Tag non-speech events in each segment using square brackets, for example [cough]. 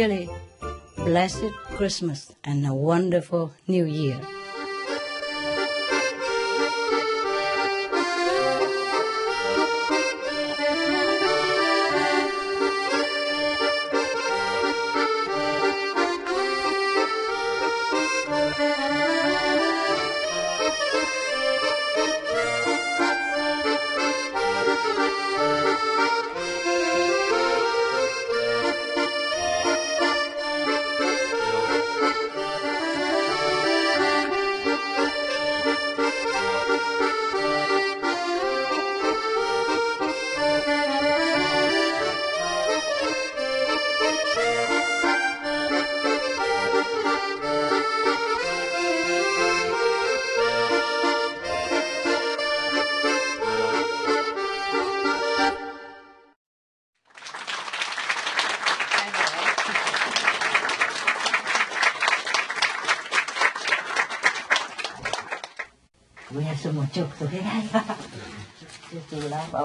really blessed Christmas and a wonderful New Year.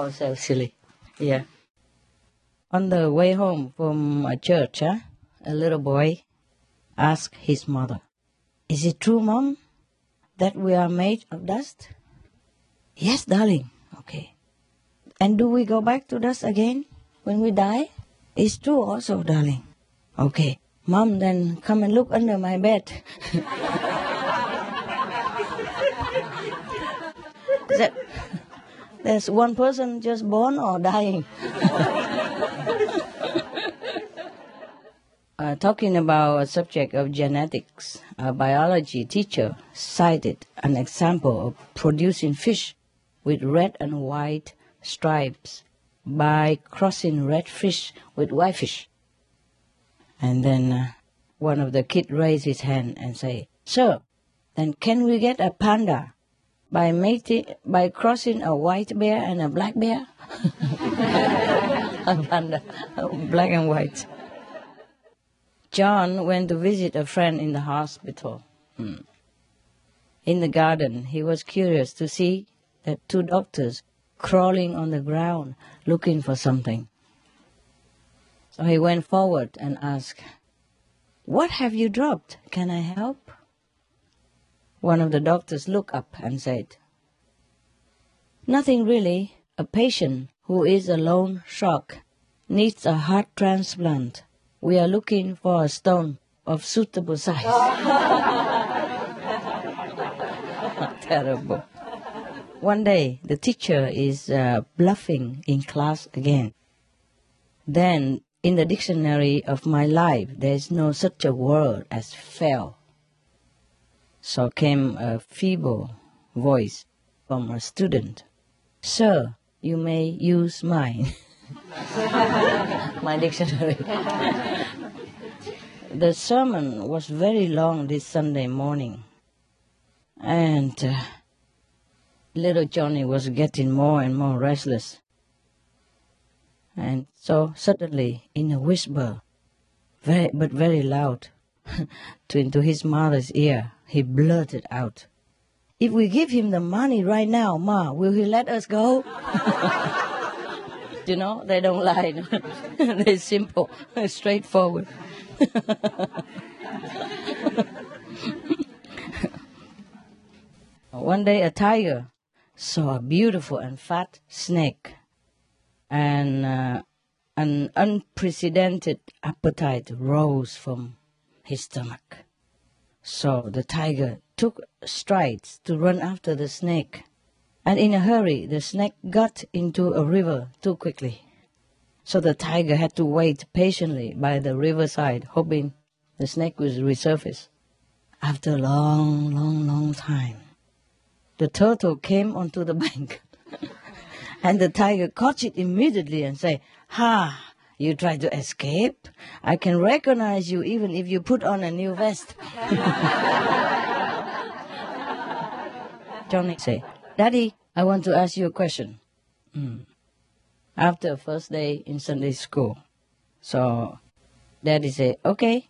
Ourselves silly. Yeah. On the way home from a church, huh, a little boy asked his mother, Is it true, Mom, that we are made of dust? Yes, darling. Okay. And do we go back to dust again when we die? It's true also, darling. Okay. Mom, then come and look under my bed. [laughs] there's one person just born or dying. [laughs] uh, talking about a subject of genetics, a biology teacher cited an example of producing fish with red and white stripes by crossing red fish with white fish. And then uh, one of the kids raised his hand and say, Sir, then can we get a panda by mating, by crossing a white bear and a black bear? [laughs] a panda, black and white. John went to visit a friend in the hospital. Hmm. In the garden, he was curious to see that two doctors crawling on the ground looking for something. So he went forward and asked, What have you dropped? Can I help? One of the doctors looked up and said, Nothing really. A patient who is a loan shark needs a heart transplant. We are looking for a stone of suitable size. [laughs] Terrible. One day, the teacher is uh, bluffing in class again. Then, in the dictionary of my life, there is no such a word as fail. So came a feeble voice from a student. Sir, you may use mine. [laughs] my dictionary. [laughs] the sermon was very long this Sunday morning. And uh, little Johnny was getting more and more restless. And so suddenly, in a whisper, very, but very loud, [laughs] to into his mother's ear, he blurted out, If we give him the money right now, Ma, will he let us go? [laughs] you know, they don't lie. [laughs] They're simple, [laughs] straightforward. One day, a tiger saw a beautiful and fat snake, and uh, an unprecedented appetite rose from his stomach. So the tiger took strides to run after the snake, and in a hurry, the snake got into a river too quickly. So the tiger had to wait patiently by the riverside, hoping the snake would resurface. After a long, long, long time, the turtle came onto the [laughs] bank. and the tiger caught it immediately and said, Ha, you try to escape? I can recognize you even if you put on a new vest. Johnny said, Daddy, I want to ask you a question. Mm. After first day in Sunday school. So Daddy said, okay.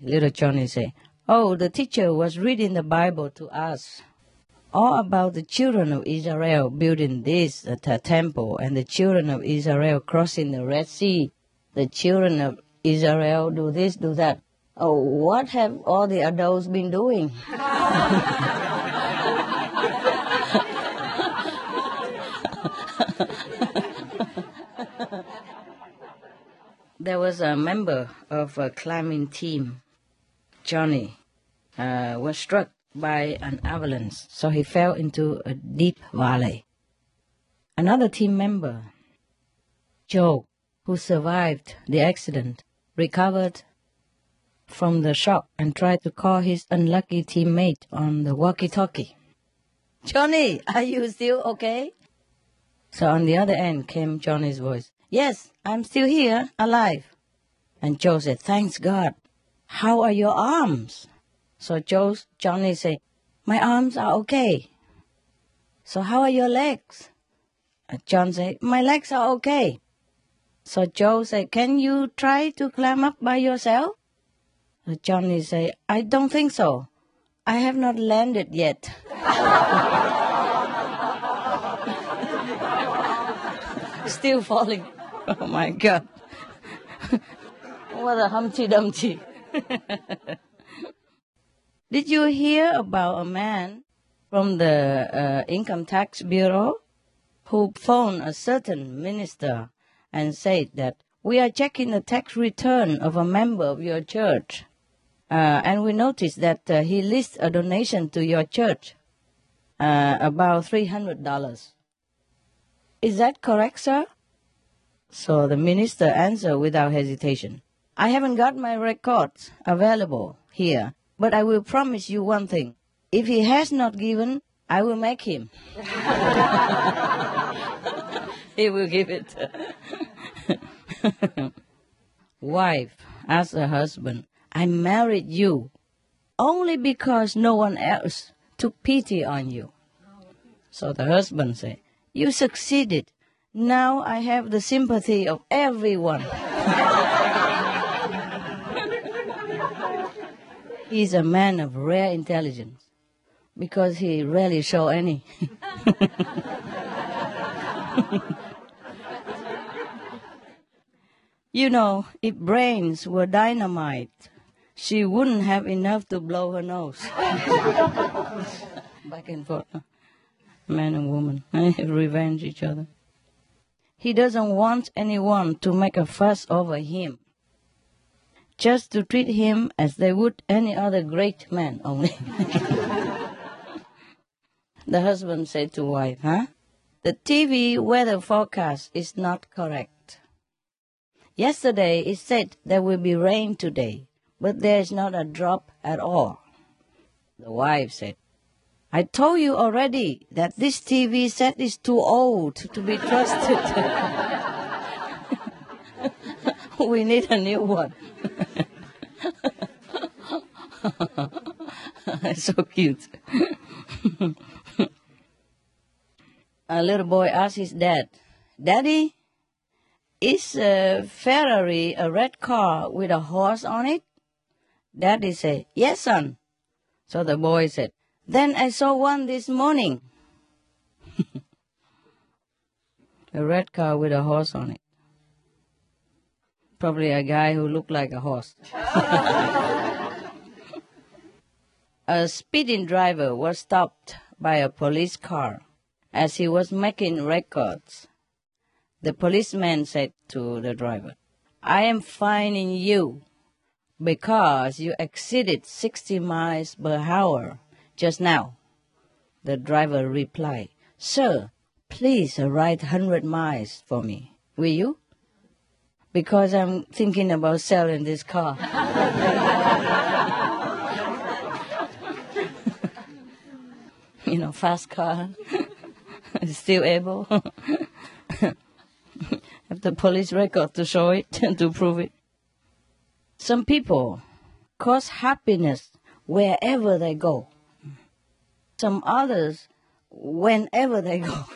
Little Johnny said, oh, the teacher was reading the Bible to us all about the children of Israel building this uh, temple and the children of Israel crossing the Red Sea the children of Israel do this, do that. Oh, what have all the adults been doing? [laughs] there was a member of a climbing team, Johnny, uh, was struck by an avalanche, so he fell into a deep valley. Another team member, Joe, who survived the accident, recovered from the shock and tried to call his unlucky teammate on the walkie-talkie. Johnny, are you still okay? So on the other end came Johnny's voice. Yes, I'm still here, alive. And Joe said, thanks God. How are your arms? So Joe, Johnny said, my arms are okay. So how are your legs? And John said, my legs are okay. So Joe said, can you try to climb up by yourself? Uh, Johnny said, I don't think so. I have not landed yet. [laughs] Still falling. [laughs] Oh my God. [laughs] what a Humpty Dumpty. Did you hear about a man from the uh, Income Tax Bureau who phoned a certain minister and said that we are checking the tax return of a member of your church, uh, and we noticed that uh, he lists a donation to your church, uh, about three hundred dollars. Is that correct, sir? So the minister answered without hesitation, I haven't got my records available here, but I will promise you one thing. If he has not given, I will make him. [laughs] he will give it. [laughs] Wife asked her husband, I married you only because no one else took pity on you. So the husband said, You succeeded. Now I have the sympathy of everyone. He's a man of rare intelligence because he rarely show any. [laughs] you know, if brains were dynamite, she wouldn't have enough to blow her nose. Back and forth. Man and woman eh? [laughs] revenge each other. He doesn't want anyone to make a fuss over him just to treat him as they would any other great man only. [laughs] the husband said to wife, huh? The TV weather forecast is not correct. Yesterday it said there will be rain today, but there is not a drop at all. The wife said, I told you already that this TV set is too old to be trusted. [laughs] we need a new one. [laughs] [laughs] so cute. [laughs] a little boy asked his dad, Daddy, is a Ferrari a red car with a horse on it? Daddy said, Yes, son. So the boy said, Then I saw one this morning. [laughs] a red car with a horse on it. Probably a guy who looked like a horse. [laughs] a speeding driver was stopped by a police car as he was making records. The policeman said to the driver, I am fining you because you exceeded 60 miles per hour just now. The driver replied, Sir, please write 100 miles for me. Will you? Because I'm thinking about selling this car. [laughs] you know, fast car. [laughs] Still able. [laughs] Have the police record to show it and to prove it. Some people cause happiness wherever they go. Some others whenever they go.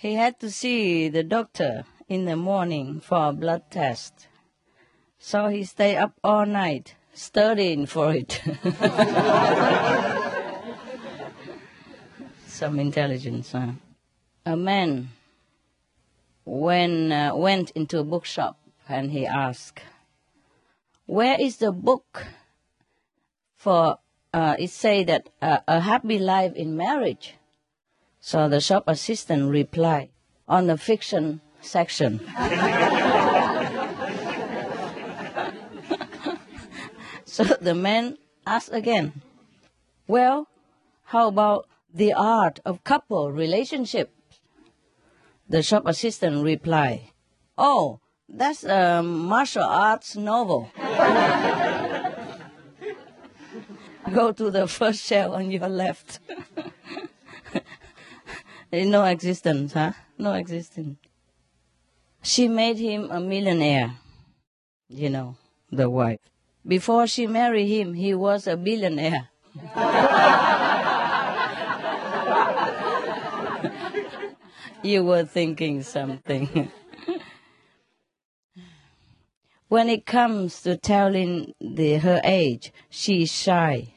He had to see the doctor in the morning for a blood test. So he stayed up all night studying for it. [laughs] some intelligence. Huh? A man when uh, went into a bookshop and he asked, "Where is the book for?" Uh, it say that uh, a happy life in marriage. So the shop assistant replied, "On the fiction section." [laughs] so the man asked again, "Well, how about the art of couple relationship?" The shop assistant replied, Oh, that's a martial arts novel. [laughs] Go to the first shelf on your left. [laughs] Eh, no existence, huh? No existence. She made him a millionaire, you know, the wife. Before she married him, he was a billionaire. [laughs] you were thinking something. [laughs] when it comes to telling the, her age, she's shy,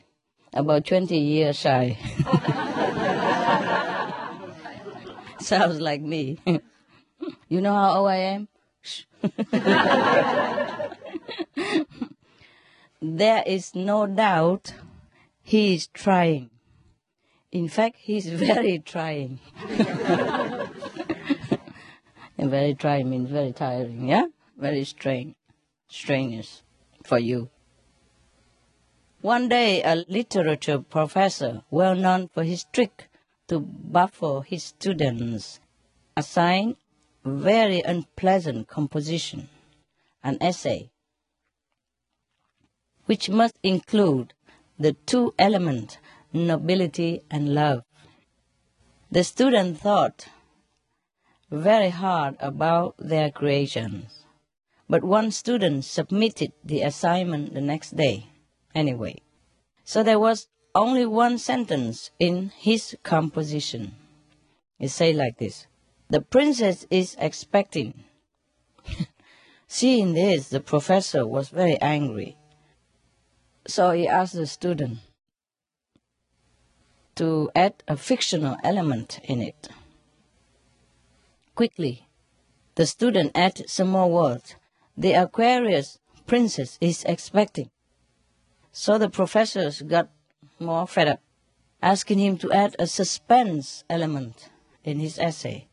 about 20 years shy. [laughs] [laughs] Sounds like me. you know how old I am? [laughs] there is no doubt he is trying. In fact, he's very trying. and [laughs] very trying means very tiring, yeah? Very strain, strenuous for you. One day, a literature professor, well known for his trick to baffle his students, assign very unpleasant composition, an essay, which must include the two elements nobility and love. The student thought very hard about their creations, but one student submitted the assignment the next day anyway. So there was only one sentence in his composition. It say like this: "The princess is expecting." [laughs] Seeing this, the professor was very angry. So he asked the student, to add a fictional element in it. Quickly, the student added some more words. The Aquarius princess is expecting. So the professors got more fed up, asking him to add a suspense element in his essay.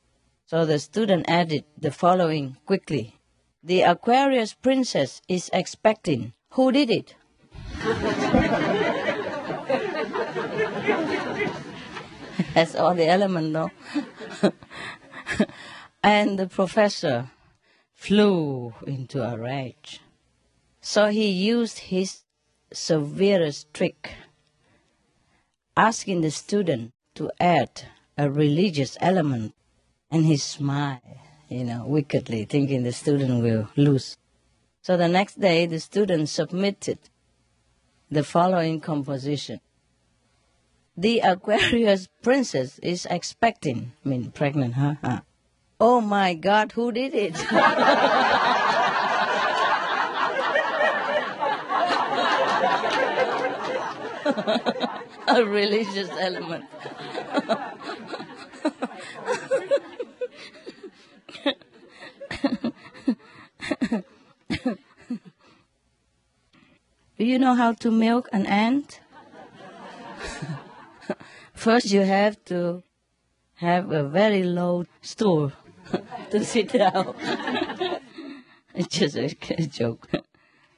So the student added the following quickly. The Aquarius princess is expecting. Who did it? [laughs] That's all the element, no? [laughs] and the professor flew into a rage. So he used his severest trick, asking the student to add a religious element, and he smiled, you know, wickedly, thinking the student will lose. So the next day, the student submitted the following composition the Aquarius [laughs] princess is expecting. I mean, pregnant, huh? huh. Oh my God, who did it? [laughs] [laughs] A religious element. [laughs] Do you know how to milk an ant? [laughs] First, you have to have a very low stool to sit down. it's just a, a joke.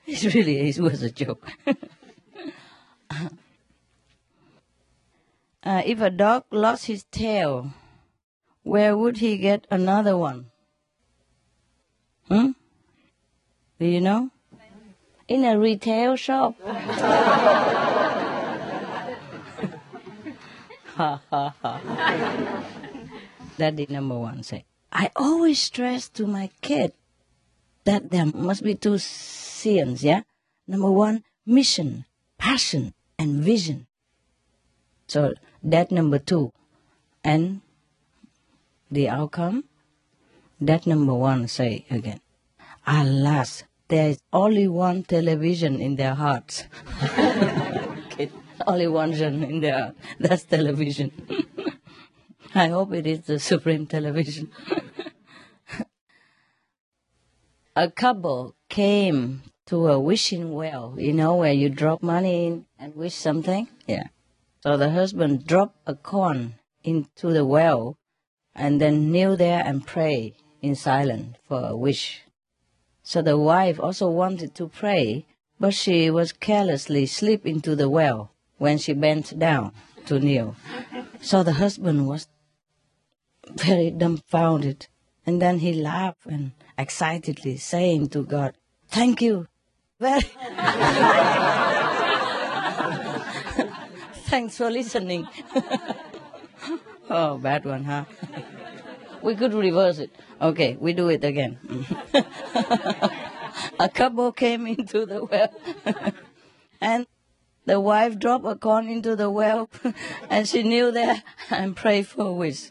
It really is, was a joke. Uh, if a dog lost his tail, where would he get another one? Hmm? Do you know? In a retail shop. ha ha ha. that the number one say. I always stress to my kid that there must be two scenes, yeah? Number one, mission, passion, and vision. So that number two. And the outcome, that number one say again. Alas, there is only one television in their hearts. [laughs] only one genre in there. That's television. [laughs] I hope it is the Supreme Television. [laughs] a couple came to a wishing well, you know, where you drop money in and wish something. Yeah. So the husband dropped a corn into the well and then kneel there and pray in silence for a wish. So the wife also wanted to pray, but she was carelessly slipped into the well when she bent down to kneel. So the husband was very dumbfounded, and then he laughed and excitedly saying to God, Thank you. Very [laughs] Thanks for listening. [laughs] oh, bad one, huh? [laughs] we could reverse it. Okay, we do it again. [laughs] a couple came into the well, and the wife dropped a coin into the well, and she knew there and prayed for a wish.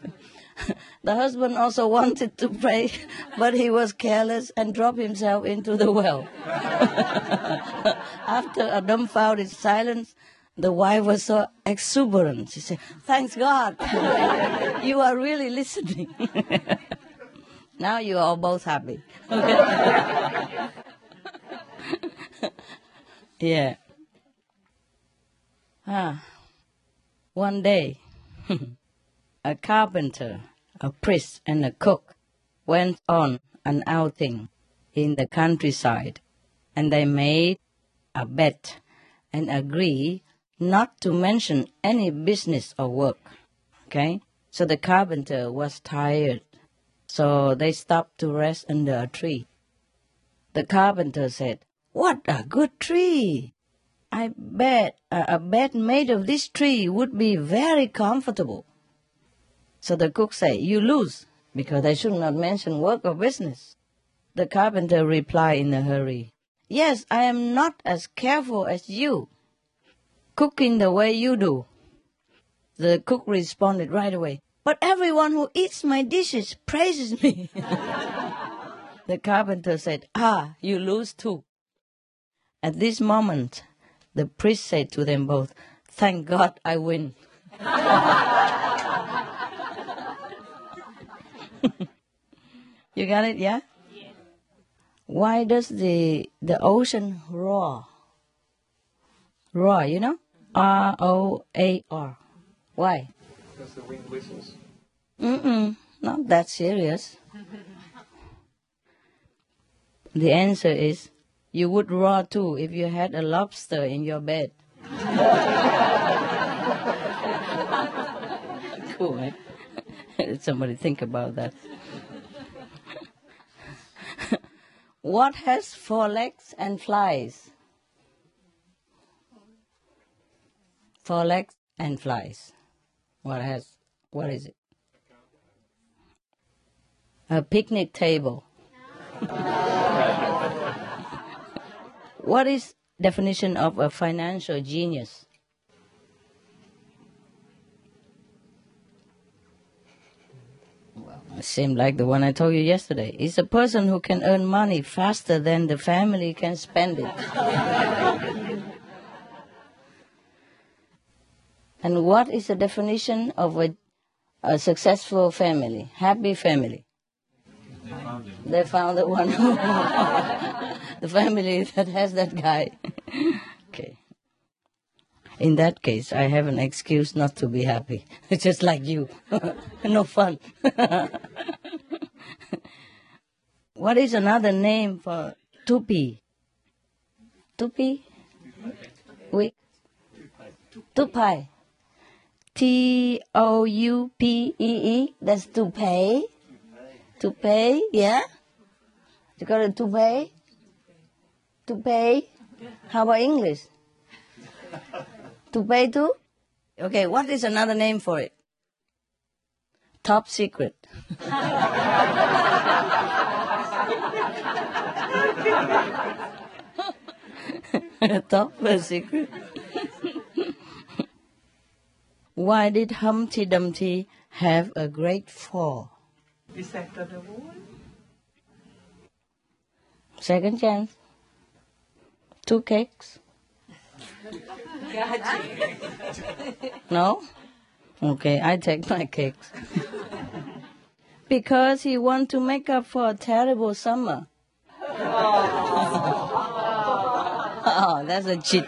The husband also wanted to pray, but he was careless and dropped himself into the well. After a dumbfounded silence, the wife was so exuberant. She said, Thanks God, [laughs] you are really listening. [laughs] now you are both happy. [laughs] yeah. Ah. One day, a carpenter, a priest, and a cook went on an outing in the countryside, and they made a bet and agreed not to mention any business or work. Okay? So the carpenter was tired, so they stopped to rest under a tree. The carpenter said, What a good tree! I bet a bed made of this tree would be very comfortable. So the cook said, You lose, because I should not mention work or business. The carpenter replied in a hurry, Yes, I am not as careful as you, cooking the way you do. The cook responded right away, But everyone who eats my dishes praises me. [laughs] the carpenter said, Ah, you lose too. At this moment, the priest said to them both, Thank God I win. [laughs] you got it, yeah? yeah? Why does the the ocean roar? Roar, you know? R O A R. Why? Because the wind whistles. Mm-mm, not that serious. the answer is you would roar too if you had a lobster in your bed. [laughs] cool, eh? [laughs] Somebody think about that. [laughs] what has four legs and flies? Four legs and flies. What has? What is it? A picnic table. [laughs] what is definition of a financial genius? Same like the one I told you yesterday. It's a person who can earn money faster than the family can spend it. [laughs] and what is the definition of a, a successful family, happy family? They found the one, [laughs] the family that has that guy. [laughs] okay. In that case, I have an excuse not to be happy. [laughs] Just like you. no fun. what is another name for tupi? Tupi? We? Tupai. T O U P E E. That's to pay. To pay, yeah? You got it to pay? To pay? How about English? To pay to? Okay, what is another name for it? Top secret. [laughs] Top secret. Why did Humpty Dumpty have a great fall? Second chance. Two cakes. no? Okay, I take my cakes. because he want to make up for a terrible summer. [laughs] oh, that's a cheat.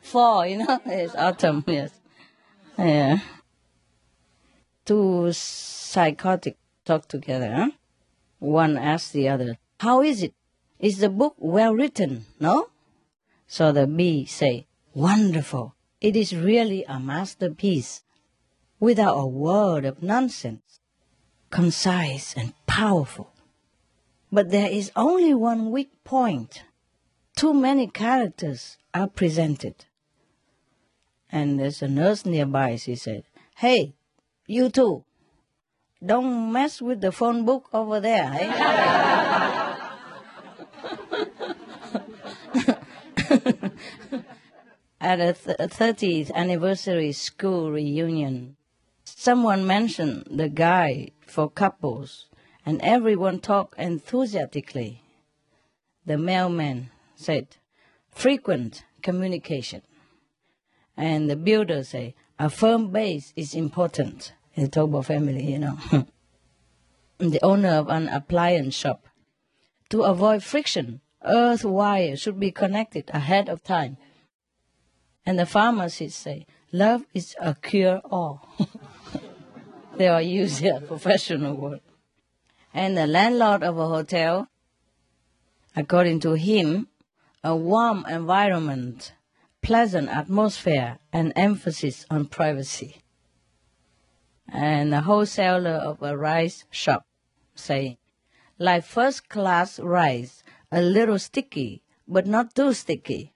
Fall, you know, it's autumn, yes. Yeah. Two psychotic talk together, huh? One asks the other, How is it? Is the book well written, no? So the bee say, Wonderful. It is really a masterpiece. Without a word of nonsense. Concise and powerful. But there is only one weak point. Too many characters are presented. And there's a nurse nearby, she said, Hey, you two, don't mess with the phone book over there, eh? [laughs] At a th- 30th anniversary school reunion, someone mentioned the guide for couples, and everyone talked enthusiastically. The mailman said, frequent communication. And the builder say, a firm base is important. He talk family, you know. [laughs] the owner of an appliance shop. To avoid friction, earth wire should be connected ahead of time. And the pharmacists say, love is a cure all. [laughs] they are used their professional word. And the landlord of a hotel, according to him, a warm environment, pleasant atmosphere, and emphasis on privacy. And the wholesaler of a rice shop saying, like first class rice, a little sticky, but not too sticky.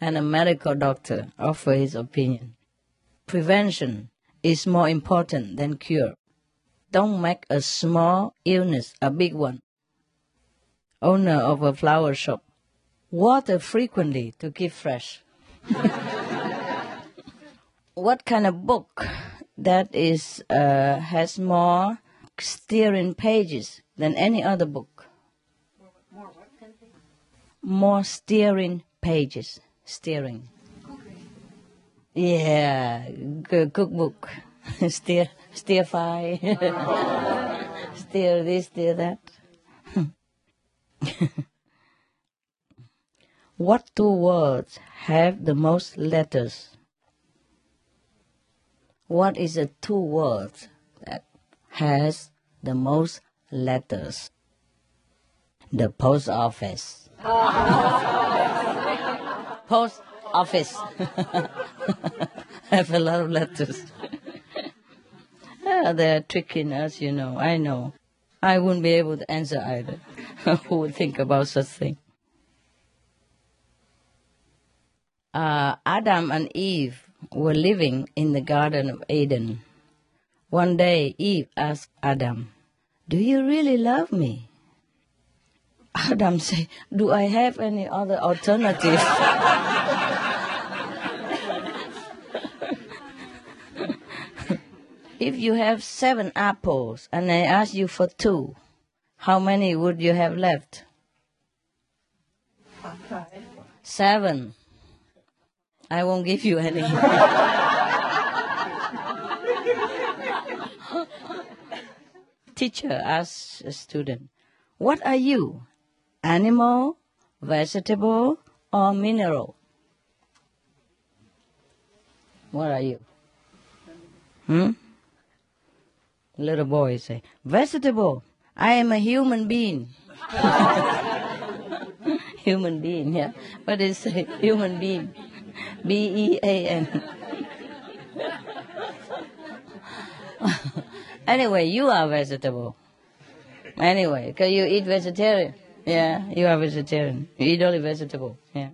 And a medical doctor offer his opinion. Prevention is more important than cure. Don't make a small illness a big one. Owner of a flower shop. Water frequently to keep fresh. [laughs] what kind of book that is uh, has more steering pages than any other book? More? More steering pages. Steering. Yeah, cookbook. [laughs] steer, steer fry. [laughs] steer this, steer that. What two words have the most letters? What is the two words that has the most letters? The post office. [laughs] post office. [laughs] have a lot of letters. Ah, they're tricking us, you know. I know. I wouldn't be able to answer either. [laughs] Who would think about such thing? Uh, Adam and Eve were living in the Garden of Eden. One day, Eve asked Adam, Do you really love me? Adam [laughs] said, Do I have any other alternative? [laughs] if you have seven apples and I ask you for two, how many would you have left? Seven. I won't give you any. [laughs] Teacher asks a student, What are you? Animal, vegetable, or mineral? What are you? Hmm? Little boy say, Vegetable. I am a human being. [laughs] human being, yeah. But is a human being? B E A N. anyway, you are vegetable. Anyway, because you eat vegetarian. Yeah, you are vegetarian. You eat only vegetable. Yeah.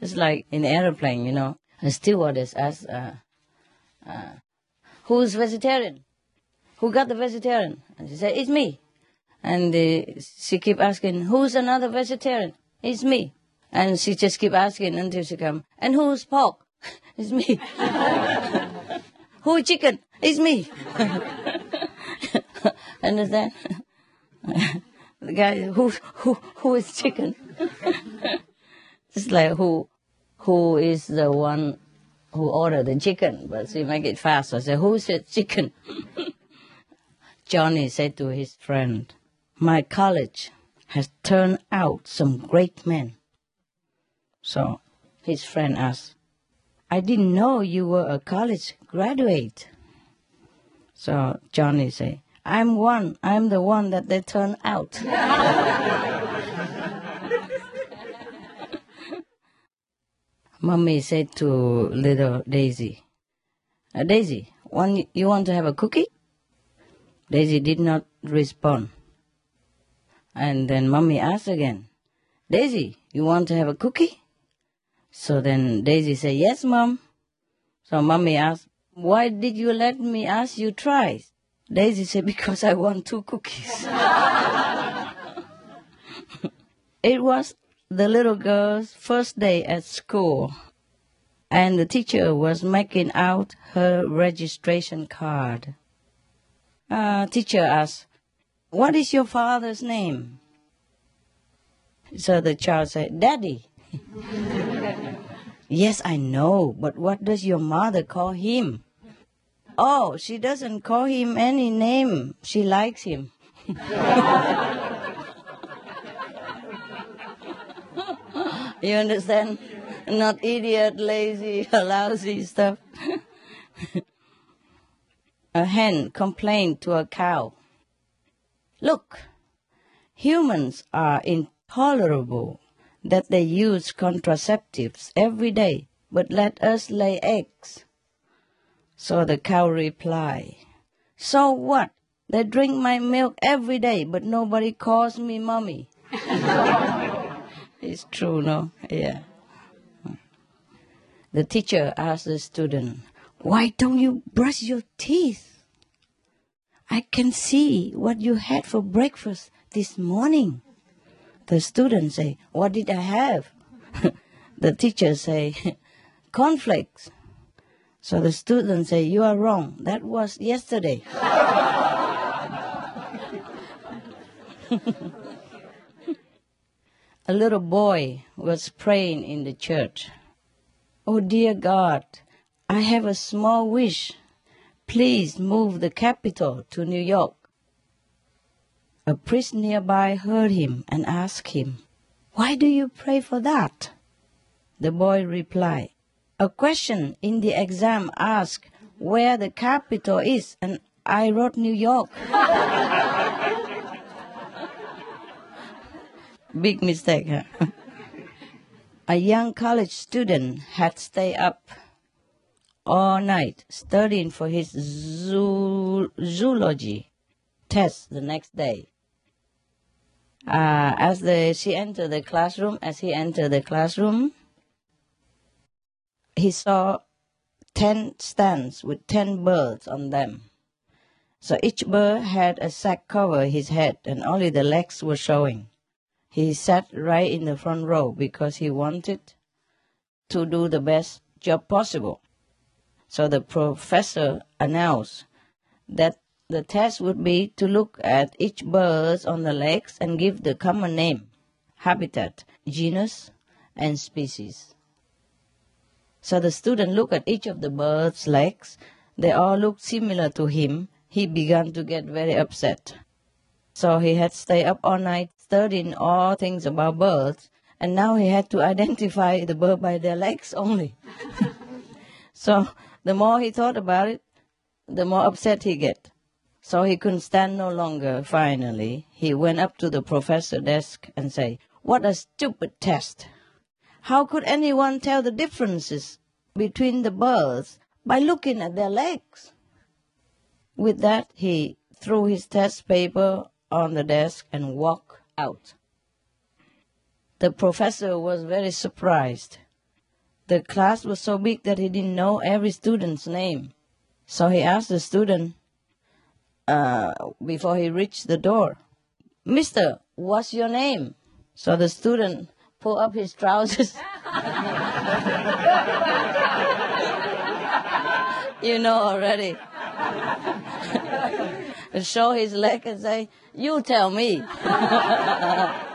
It's like in airplane, you know. A stewardess asks, uh, uh, who's vegetarian? Who got the vegetarian? And she said, it's me. And uh, she keep asking, who's another vegetarian? It's me. And she just keep asking until she come, and who's pork? [laughs] it's me. [laughs] Who chicken? It's me. [laughs] Understand? the guy who who who is chicken? it's like who who is the one who ordered the chicken, but she make it fast. I said, who said chicken? Johnny said to his friend, my college has turned out some great men. So his friend asked, I didn't know you were a college graduate. So Johnny said, I'm one. I'm the one that they turned out. [laughs] Mommy said to little Daisy, Daisy, one, you want to have a cookie? Daisy did not respond. And then Mommy asked again, Daisy, you want to have a cookie? So then Daisy said, Yes, Mom. So Mommy asked, Why did you let me ask you twice? Daisy said, Because I want two cookies. [laughs] it was the little girl's first day at school, and the teacher was making out her registration card. Uh, teacher asked, What is your father's name? So the child said, Daddy. Yes, I know, but what does your mother call him? Oh, she doesn't call him any name. She likes him. [laughs] you understand? Not idiot, lazy, [laughs] lousy stuff. [laughs] a hen complained to a cow. Look, humans are intolerable that they use contraceptives every day, but let us lay eggs. So the cow replied, So what? They drink my milk every day, but nobody calls me mommy. [laughs] it's true, no? Yeah. The teacher asked the student, Why don't you brush your teeth? I can see what you had for breakfast this morning. The students say, What did I have? [laughs] the teacher say, [laughs] "Cornflakes." So the students say, You are wrong. That was yesterday. [laughs] A little boy was praying in the church. Oh dear God, I have a small wish. Please move the capital to New York. A priest nearby heard him and asked him, Why do you pray for that? The boy replied, A question in the exam asked where the capital is, and I wrote New York. [laughs] Big mistake, huh? A young college student had stayed up all night studying for his zoo- zoology test the next day. Uh, as the, she entered the classroom, as he entered the classroom, he saw 10 stands with 10 birds on them. So each bird had a sack cover his head and only the legs were showing. He sat right in the front row because he wanted to do the best job possible. So the professor announced that the test would be to look at each bird on the legs and give the common name, habitat, genus, and species. So the student looked at each of the bird's legs. They all looked similar to him. He began to get very upset. So he had stayed up all night studying all things about birds, and now he had to [laughs] identify the bird by their legs only. [laughs] so the more he thought about it, the more upset he get. So he couldn't stand no longer. Finally, he went up to the professor's desk and said, "What a stupid test! How could anyone tell the differences between the birds by looking at their legs?" With that, he threw his test paper on the desk and walked out. The professor was very surprised. The class was so big that he didn't know every student's name. So he asked the student uh, before he reached the door, Mister, what's your name? So the student pulled up his trousers. [laughs] you know already. [laughs] Show his leg and say, You tell me. [laughs]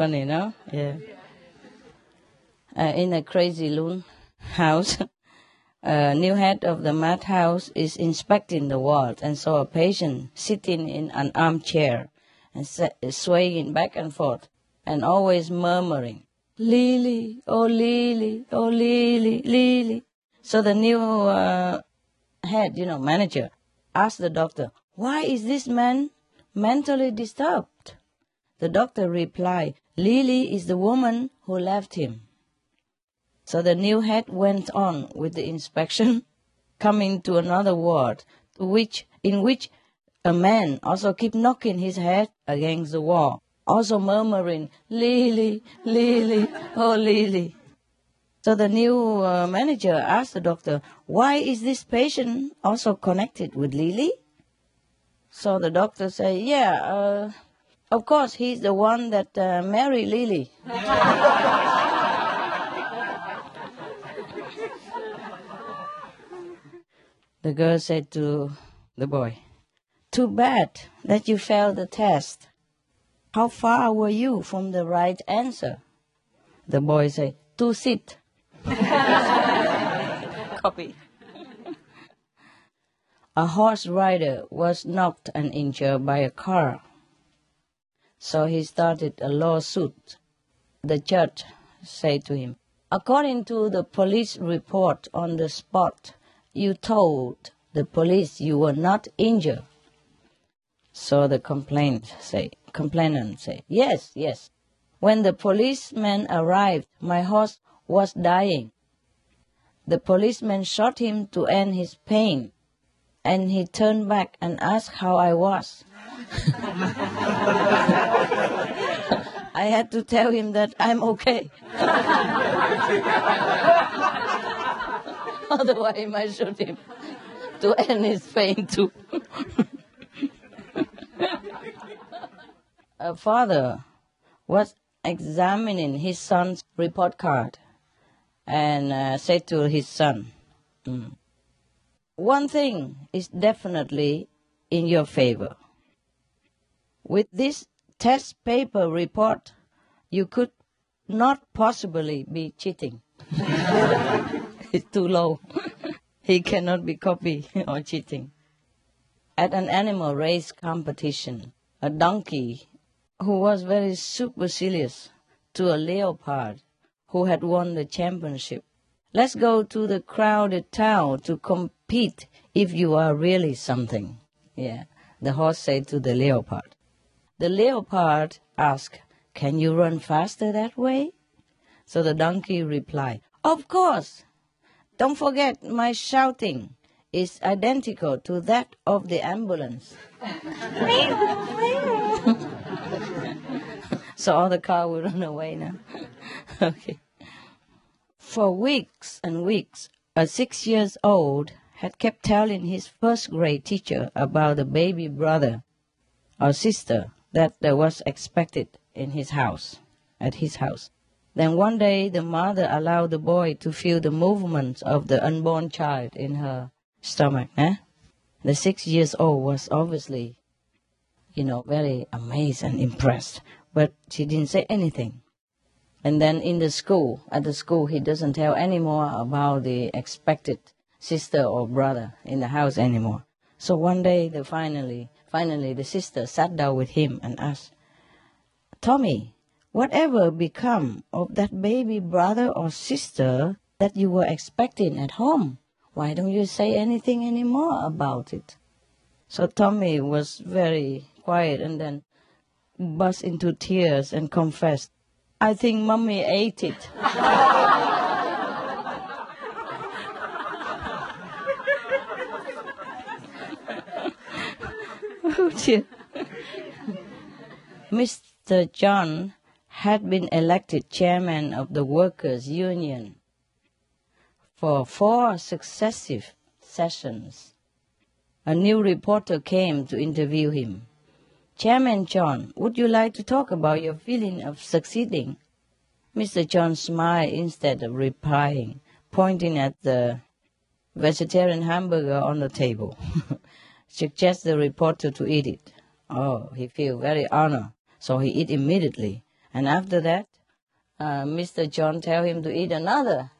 funny, no? Yeah. Uh, in a crazy loon house, [laughs] a new head of the madhouse is inspecting the ward and saw a patient sitting in an armchair and swaying back and forth and always murmuring, Lily, oh Lily, oh Lily, Lily. So the new uh, head, you know, manager, asked the doctor, why is this man mentally disturbed? The doctor replied, Lily is the woman who left him. So the new head went on with the inspection, [laughs] coming to another ward, which, in which a man also kept knocking his head against the wall, also murmuring, Lily, Lily, oh Lily. So the new uh, manager asked the doctor, why is this patient also connected with Lily? So the doctor said, yeah, uh, of course, he's the one that uh, married Lily. [laughs] the girl said to the boy, too bad that you failed the test. How far were you from the right answer? The boy said, to sit. [laughs] Copy. A horse rider was knocked and injured by a car. So he started a lawsuit. The judge said to him, According to the police report on the spot, you told the police you were not injured. So the complaint say, complainant say, yes, yes. When the policeman arrived, my horse was dying. The policeman shot him to end his pain, and he turned back and asked how I was. I had to tell him that I'm okay. [laughs] Otherwise, I might shoot him to end his pain too. [laughs] A father was examining his son's report card and uh, said to his son, mm, One thing is definitely in your favor. With this test paper report, you could not possibly be cheating. [laughs] it's too low. [laughs] he cannot be copied or cheating. At an animal race competition, a donkey who was very supercilious to a leopard who had won the championship. Let's go to the crowded town to compete if you are really something. Yeah, the horse said to the leopard. The leopard asked, Can you run faster that way? So the donkey replied, Of course. Don't forget my shouting is identical to that of the ambulance. [laughs] so all the car will run away now. [laughs] okay. For weeks and weeks, a six years old had kept telling his first grade teacher about the baby brother or sister that there was expected in his house, at his house. Then one day the mother allowed the boy to feel the movements of the unborn child in her stomach. Eh? The six years old was obviously, you know, very amazed and impressed, but she didn't say anything. And then in the school, at the school, he doesn't tell any more about the expected sister or brother in the house anymore. So one day, the finally, finally, the sister sat down with him and asked, Tommy, whatever become of that baby brother or sister that you were expecting at home? Why don't you say anything anymore about it? So Tommy was very quiet and then burst into tears and confessed, I think mommy ate it. [laughs] dear. [laughs] Mr. John had been elected chairman of the workers' union for four successive sessions. A new reporter came to interview him. Chairman John, would you like to talk about your feeling of succeeding? Mr. John smiled instead of replying, pointing at the vegetarian hamburger on the table. [laughs] Suggest the reporter to eat it. Oh, he feel very honored, so he eat immediately. And after that, uh, Mr. John tell him to eat another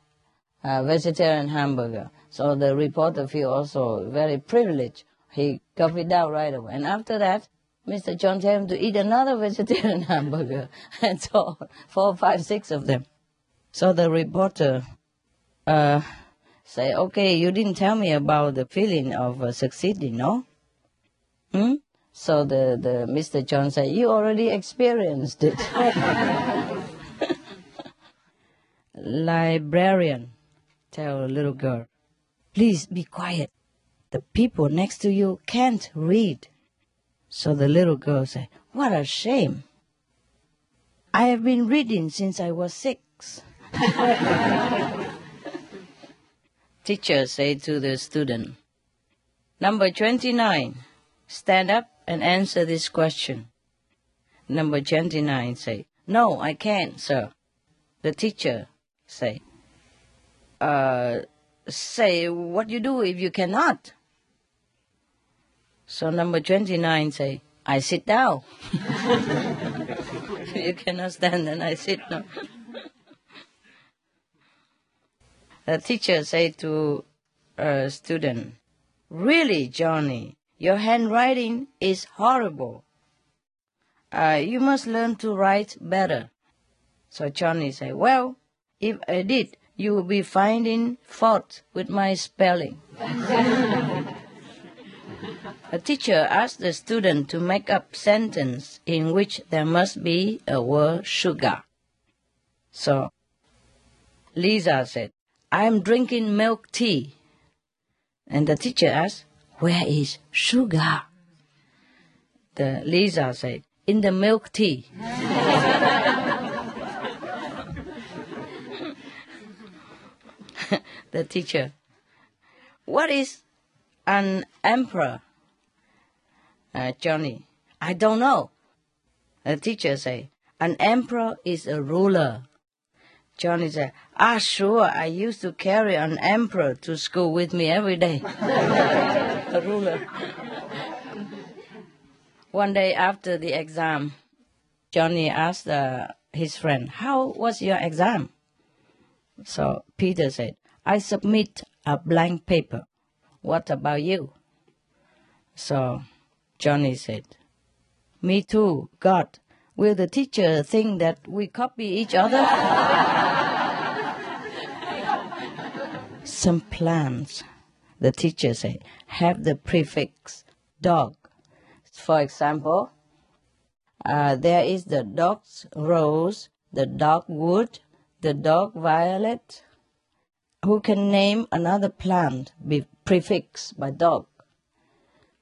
uh, vegetarian hamburger. So the reporter feel also very privileged. He copied out right away. And after that, Mr. John tell him to eat another [laughs] vegetarian hamburger. [laughs] And so four, five, six of them. So the reporter uh, say, okay, you didn't tell me about the feeling of uh, succeeding, no? Hmm? So the, the Mr. John said, you already experienced it. [laughs] Librarian tell a little girl, please be quiet. The people next to you can't read. So the little girl said, what a shame. I have been reading since I was six. [laughs] Teacher said to the student, Number 29, stand up and answer this question. Number 29 say, No, I can't, sir. The teacher say, uh, say what you do if you cannot. So number 29 say, I sit down. [laughs] you cannot stand and I sit down. The teacher say to a student, Really, Johnny, your handwriting is horrible. Uh, you must learn to write better. So Johnny say, Well, if I did, you will be finding fault with my spelling. [laughs] a teacher asked the student to make up sentence in which there must be a word sugar. So Lisa said, I am drinking milk tea. And the teacher asked, Where is sugar? The Lisa said, In the milk tea. [laughs] the teacher, What is an emperor? Uh, Johnny, I don't know. The teacher say, An emperor is a ruler. Johnny said, Ah, sure, I used to carry an emperor to school with me every day. [laughs] a ruler. One day after the exam, Johnny asked uh, his friend, How was your exam? So Peter said, I submit a blank paper. What about you? So Johnny said, Me too, God. Will the teacher think that we copy each other? [laughs] Some plants, the teacher said, have the prefix dog. For example, uh, there is the dog's rose, the dogwood, the dog violet. Who can name another plant be prefixed by dog?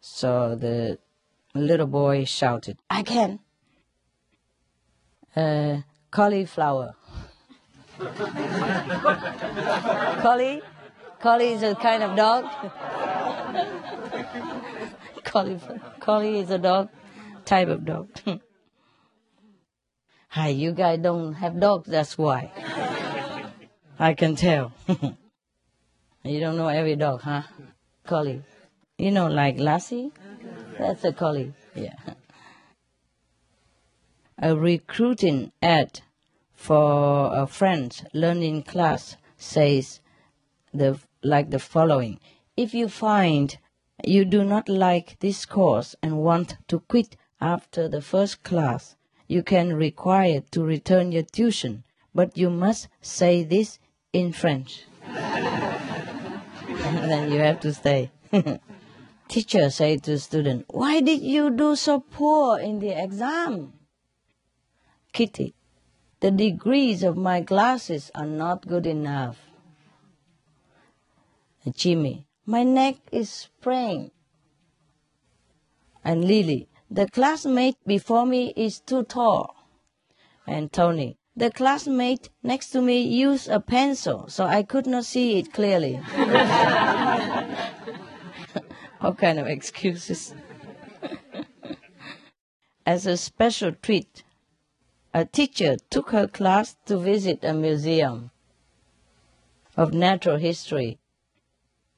So the little boy shouted, I can. Uh, cauliflower. [laughs] Collie? Collie is a kind of dog. Collie, collie is a dog, type of dog. [laughs] Hi, you guys don't have dogs, that's why. I can tell. [laughs] you don't know every dog, huh? Collie. You know, like Lassie? That's a collie, yeah. A recruiting ad for a French learning class says the like the following. If you find you do not like this course and want to quit after the first class, you can require to return your tuition, but you must say this in French. [laughs] then you have to stay. [laughs] Teacher say to student, why did you do so poor in the exam? Kitty, the degrees of my glasses are not good enough. Jimmy, my neck is sprained. And Lily, the classmate before me is too tall. And Tony, the classmate next to me used a pencil, so I could not see it clearly. [laughs] All kind of excuses. [laughs] As a special treat, a teacher took her class to visit a museum of natural history.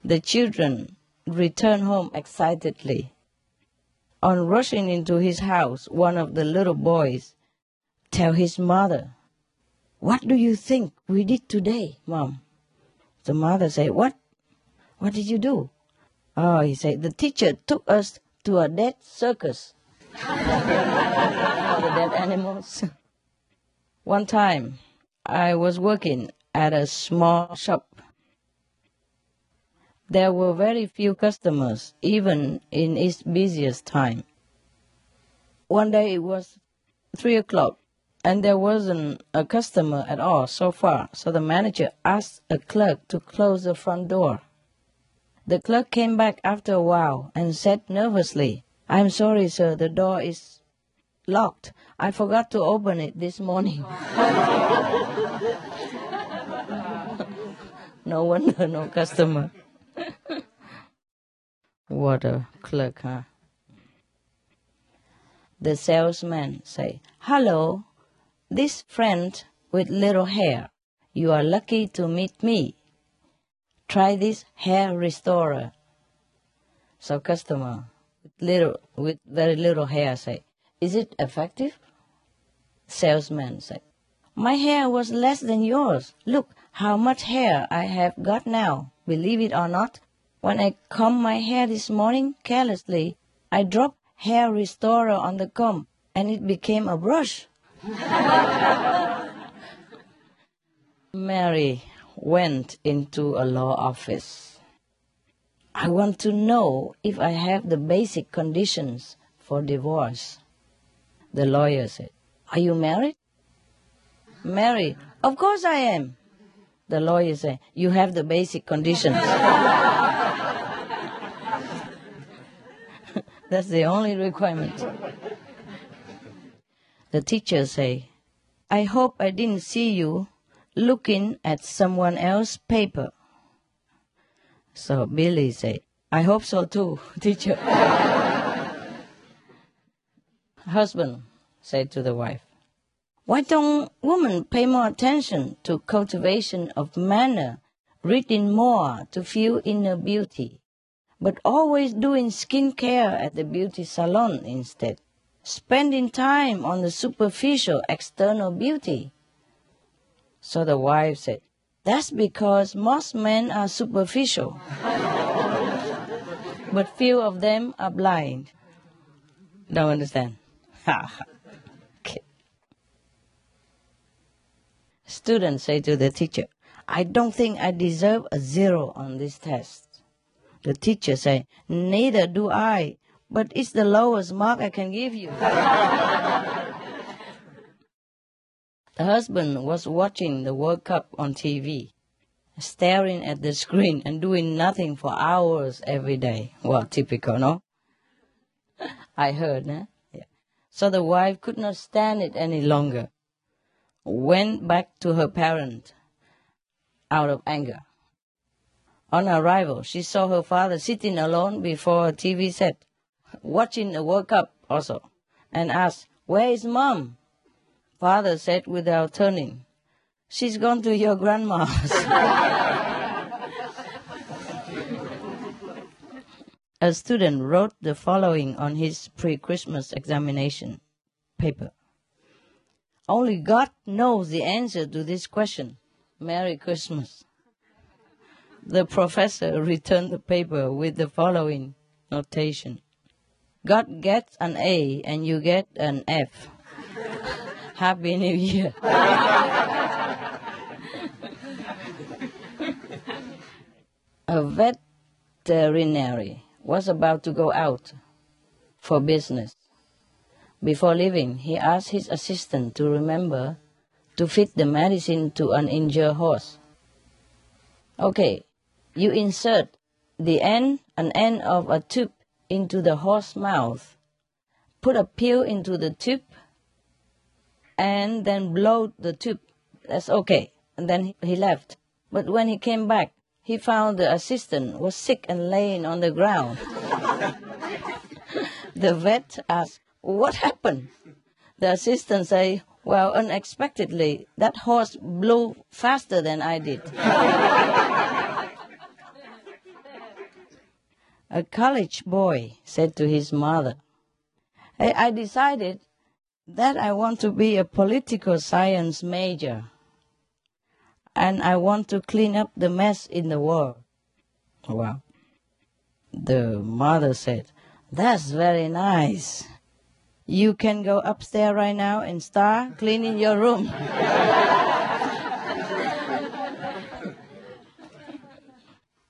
The children returned home excitedly. On rushing into his house, one of the little boys tell his mother, What do you think we did today, Mom? The mother said, What? What did you do? Oh, he said, The teacher took us to a dead circus. [laughs] the dead animals. One time, I was working at a small shop. There were very few customers, even in its busiest time. One day it was three o'clock, and there wasn't a customer at all so far, so the manager asked a clerk to close the front door. The clerk came back after a while and said nervously, I'm sorry, sir, the door is locked. I forgot to open it this morning. [laughs] no wonder no customer. [laughs] what a clerk, huh? The salesman say, Hello, this friend with little hair. You are lucky to meet me. Try this hair restorer. So customer with little with very little hair say, Is it effective? Salesman say, My hair was less than yours. Look how much hair I have got now. Believe it or not, when I combed my hair this morning carelessly, I dropped hair restorer on the comb and it became a brush. [laughs] Mary went into a law office. I want to know if I have the basic conditions for divorce. The lawyer said, Are you married? Mary, of course I am. The lawyer said, You have the basic conditions. [laughs] That's the only requirement. The teacher say, I hope I didn't see you looking at someone else's paper. So Billy say, I hope so too, [laughs] teacher. Husband said to the wife, Why don't women pay more attention to cultivation of manner, reading more to feel inner beauty, but always doing skin care at the beauty salon instead? spending time on the superficial external beauty. So the wife said, That's because most men are superficial, [laughs] but few of them are blind. Don't understand? [laughs] Students say to the teacher, I don't think I deserve a zero on this test. The teacher say, Neither do I but it's the lowest mark I can give you. [laughs] the husband was watching the World Cup on TV, staring at the screen and doing nothing for hours every day. Well, typical, no? [laughs] I heard, eh? Yeah. So the wife could not stand it any longer, went back to her parent out of anger. On arrival, she saw her father sitting alone before a TV set watching the World Cup also, and asked, Where is mom? Father said without turning, She's gone to your grandma's. [laughs] A student wrote the following on his pre Christmas examination paper. Only God knows the answer to this question. Merry Christmas. The professor returned the paper with the following notation. God gets an A and you get an F. [laughs] Happy New Year. [laughs] a veterinary was about to go out for business. Before leaving, he asked his assistant to remember to fit the medicine to an injured horse. Okay, you insert the end, an end of a tube into the horse mouth, put a pill into the tube, and then blow the tube. That's okay. And then he left. But when he came back, he found the assistant was sick and laying on the ground. [laughs] the vet asked, What happened? The assistant said, Well, unexpectedly, that horse blew faster than I did. A college boy said to his mother, hey, I decided that I want to be a political science major. And I want to clean up the mess in the world. Well, the mother said, That's very nice. You can go upstairs right now and start cleaning your room.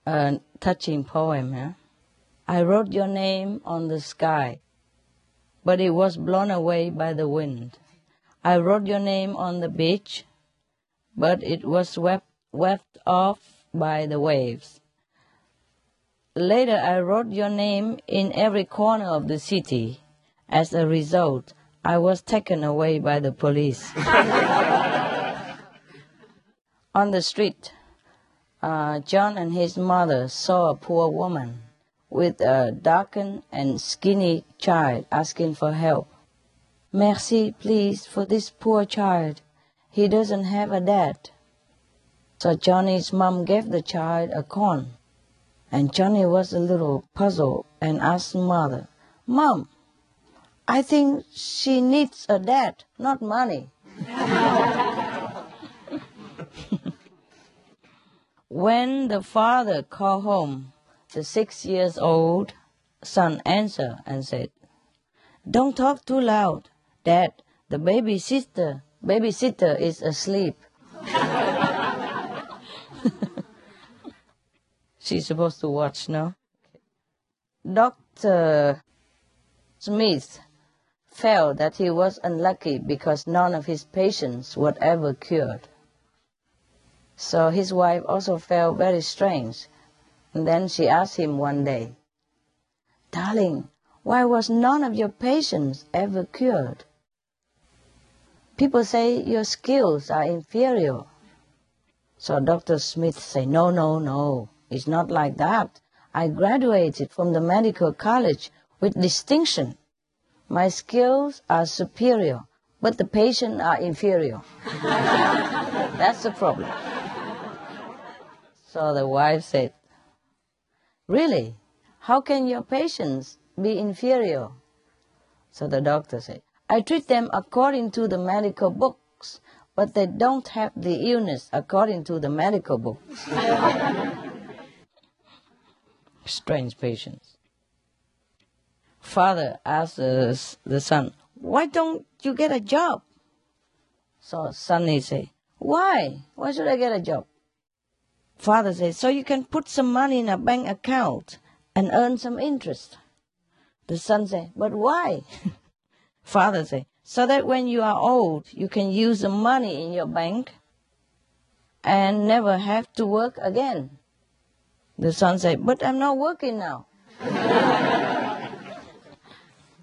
a touching poem, huh? I wrote your name on the sky, but it was blown away by the wind. I wrote your name on the beach, but it was swept, swept off by the waves. Later, I wrote your name in every corner of the city. As a result, I was taken away by the police. [laughs] On the street, uh, John and his mother saw a poor woman with a darkened and skinny child asking for help. Merci, please, for this poor child. He doesn't have a dad. So Johnny's mom gave the child a corn. And Johnny was a little puzzled and asked mother, Mom, I think she needs a dad, not money. [laughs] when the father called home, the six years old son answered and said, Don't talk too loud, Dad. The baby sister, babysitter is asleep. [laughs] She's supposed to watch now. Dr. Smith felt that he was unlucky because none of his patients were ever cured. So his wife also felt very strange. And then she asked him one day, Darling, why was none of your patients ever cured? People say your skills are inferior. So Dr. Smith said, No, no, no. It's not like that. I graduated from the medical college with distinction. My skills are superior, but the patients are inferior. [laughs] That's the problem. So the wife said, Really? How can your patients be inferior? So the doctor said, I treat them according to the medical books, but they don't have the illness according to the medical books. [laughs] Strange patients. Father asked the son, Why don't you get a job? So Sonny say, Why? Why should I get a job? Father says, so you can put some money in a bank account and earn some interest. The son says, but why? [laughs] Father says, so that when you are old, you can use the money in your bank and never have to work again. The son says, but I'm not working now. [laughs]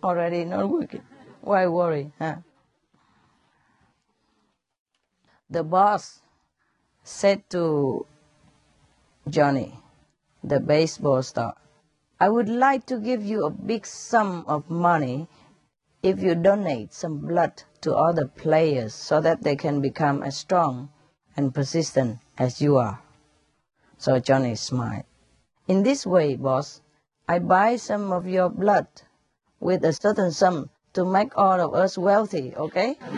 Already not working. Why worry, huh? The boss said to Johnny, the baseball star. I would like to give you a big sum of money if you donate some blood to other players so that they can become as strong and persistent as you are. So Johnny smiled. In this way, boss, I buy some of your blood with a certain sum to make all of us wealthy, okay? [laughs]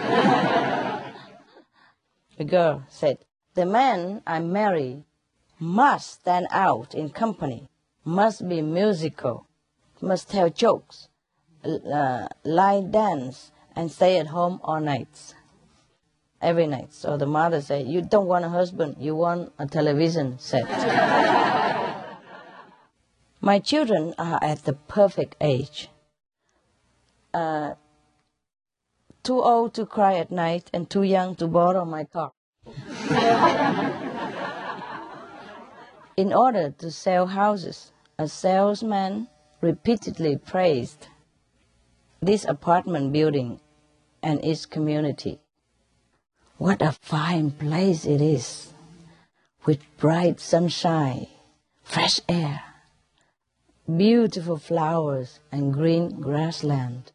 the girl said, The man I marry must stand out in company, must be musical, must tell jokes, uh, line dance, and stay at home all nights. Every night. So the mother said, You don't want a husband, you want a television set. [laughs] My children are at the perfect age. Uh, too old to cry at night and too young to borrow my car. [laughs] In order to sell houses, a salesman repeatedly praised this apartment building and its community. What a fine place it is, with bright sunshine, fresh air, beautiful flowers, and green grassland.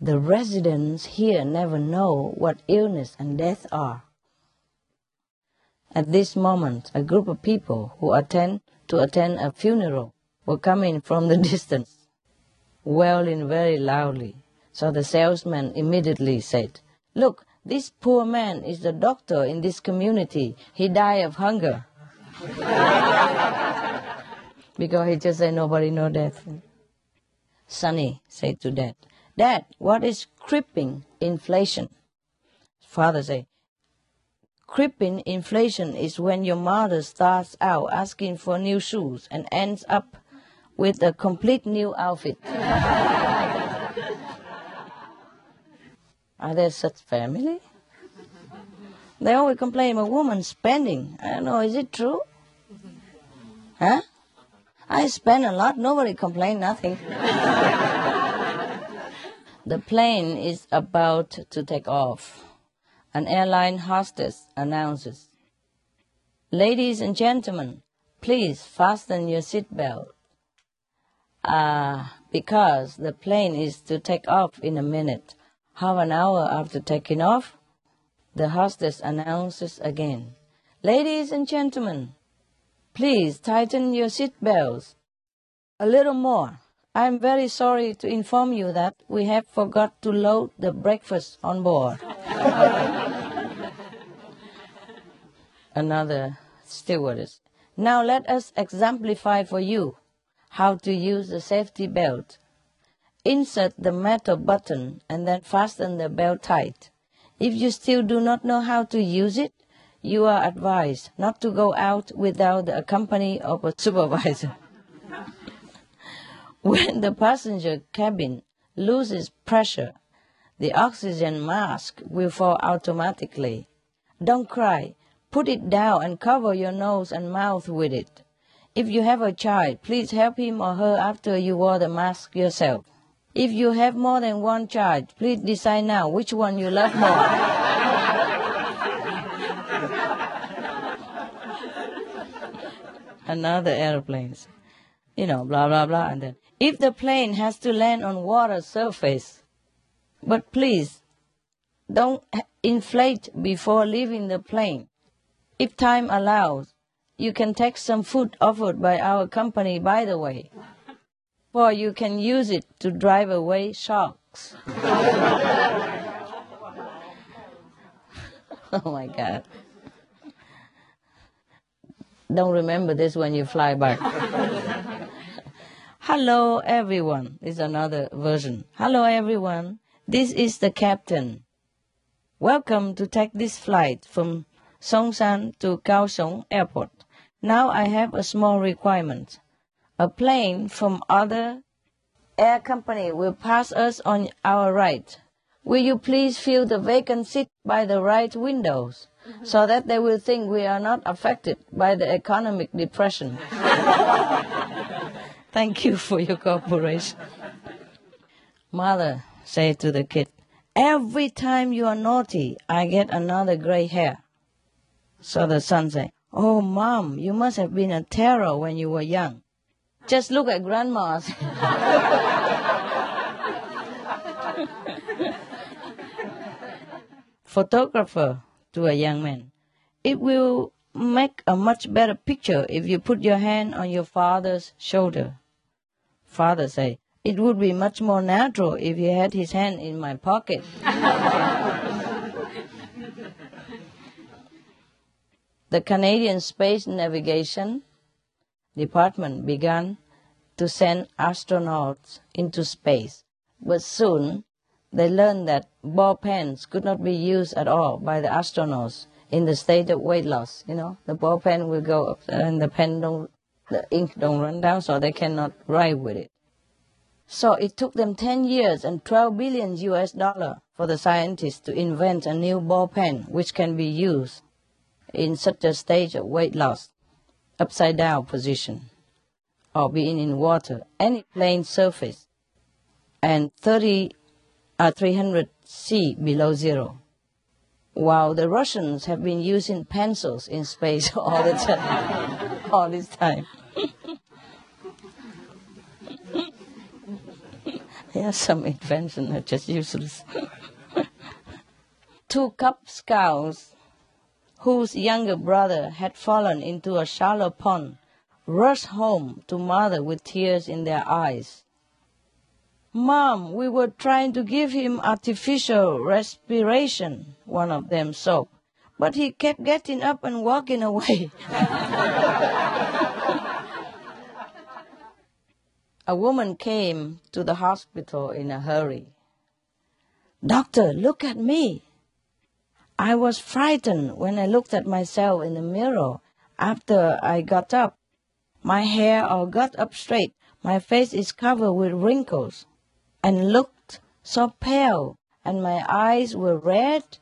The residents here never know what illness and death are. At this moment, a group of people who attend to attend a funeral were coming from the [laughs] distance, wailing very loudly. So the salesman immediately said, Look, this poor man is the doctor in this community. He died of hunger. [laughs] because he just said nobody know death. Sonny said to dad, Dad, what is creeping inflation? Father said, Creeping inflation is when your mother starts out asking for new shoes and ends up with a complete new outfit. Are there such family? They always complain a woman spending. I don't know, is it true? Huh? I spend a lot, nobody complain, nothing. [laughs] the plane is about to take off an airline hostess announces, Ladies and gentlemen, please fasten your seatbelt. Uh, because the plane is to take off in a minute. Half an hour after taking off, the hostess announces again, Ladies and gentlemen, please tighten your seatbelts. A little more. I'm very sorry to inform you that we have forgot to load the breakfast on board. [laughs] Another stewardess. Now let us exemplify for you how to use the safety belt. Insert the metal button and then fasten the belt tight. If you still do not know how to use it, you are advised not to go out without the company of a [laughs] supervisor. When the passenger cabin loses pressure, the oxygen mask will fall automatically. Don't cry. Put it down and cover your nose and mouth with it. If you have a child, please help him or her after you wore the mask yourself. If you have more than one child, please decide now which one you love more. [laughs] Another airplanes, you know, blah blah blah, and then if the plane has to land on water surface, but please don't inflate before leaving the plane. If time allows, you can take some food offered by our company by the way, for you can use it to drive away sharks. [laughs] oh my God. Don't remember this when you fly back. [laughs] Hello, everyone. This is another version. Hello, everyone. This is the captain. Welcome to take this flight from Songshan to Kaohsiung Airport. Now I have a small requirement. A plane from other air company will pass us on our right. Will you please fill the vacant seat by the right windows mm-hmm. so that they will think we are not affected by the economic depression? [laughs] Thank you for your cooperation. Mother said to the kid, Every time you are naughty, I get another gray hair. So the son said, Oh, mom, you must have been a terror when you were young. Just look at grandma's. [laughs] Photographer to a young man. It will make a much better picture if you put your hand on your father's shoulder. Father say, it would be much more natural if he had his hand in my pocket. [laughs] the Canadian Space Navigation Department began to send astronauts into space, but soon they learned that ball pens could not be used at all by the astronauts in the state of weight loss. You know, the ball pen will go up and the pen don't, the ink don't run down, so they cannot write with it. So it took them 10 years and 12 billion US dollar for the scientists to invent a new ball pen which can be used in such a stage of weight loss, upside down position, or being in water, any plane surface, and 30 uh, or 300 C below zero. While the Russians have been using pencils in space [laughs] all the time, [laughs] all this time. [laughs] There's some invention are just useless. [laughs] Two Cub Scouts, whose younger brother had fallen into a shallow pond, rushed home to mother with tears in their eyes. Mom, we were trying to give him artificial respiration, one of them sobbed. But he kept getting up and walking away. [laughs] a woman came to the hospital in a hurry. Doctor, look at me. I was frightened when I looked at myself in the mirror after I got up. My hair all got up straight. My face is covered with wrinkles and looked so pale, and my eyes were red,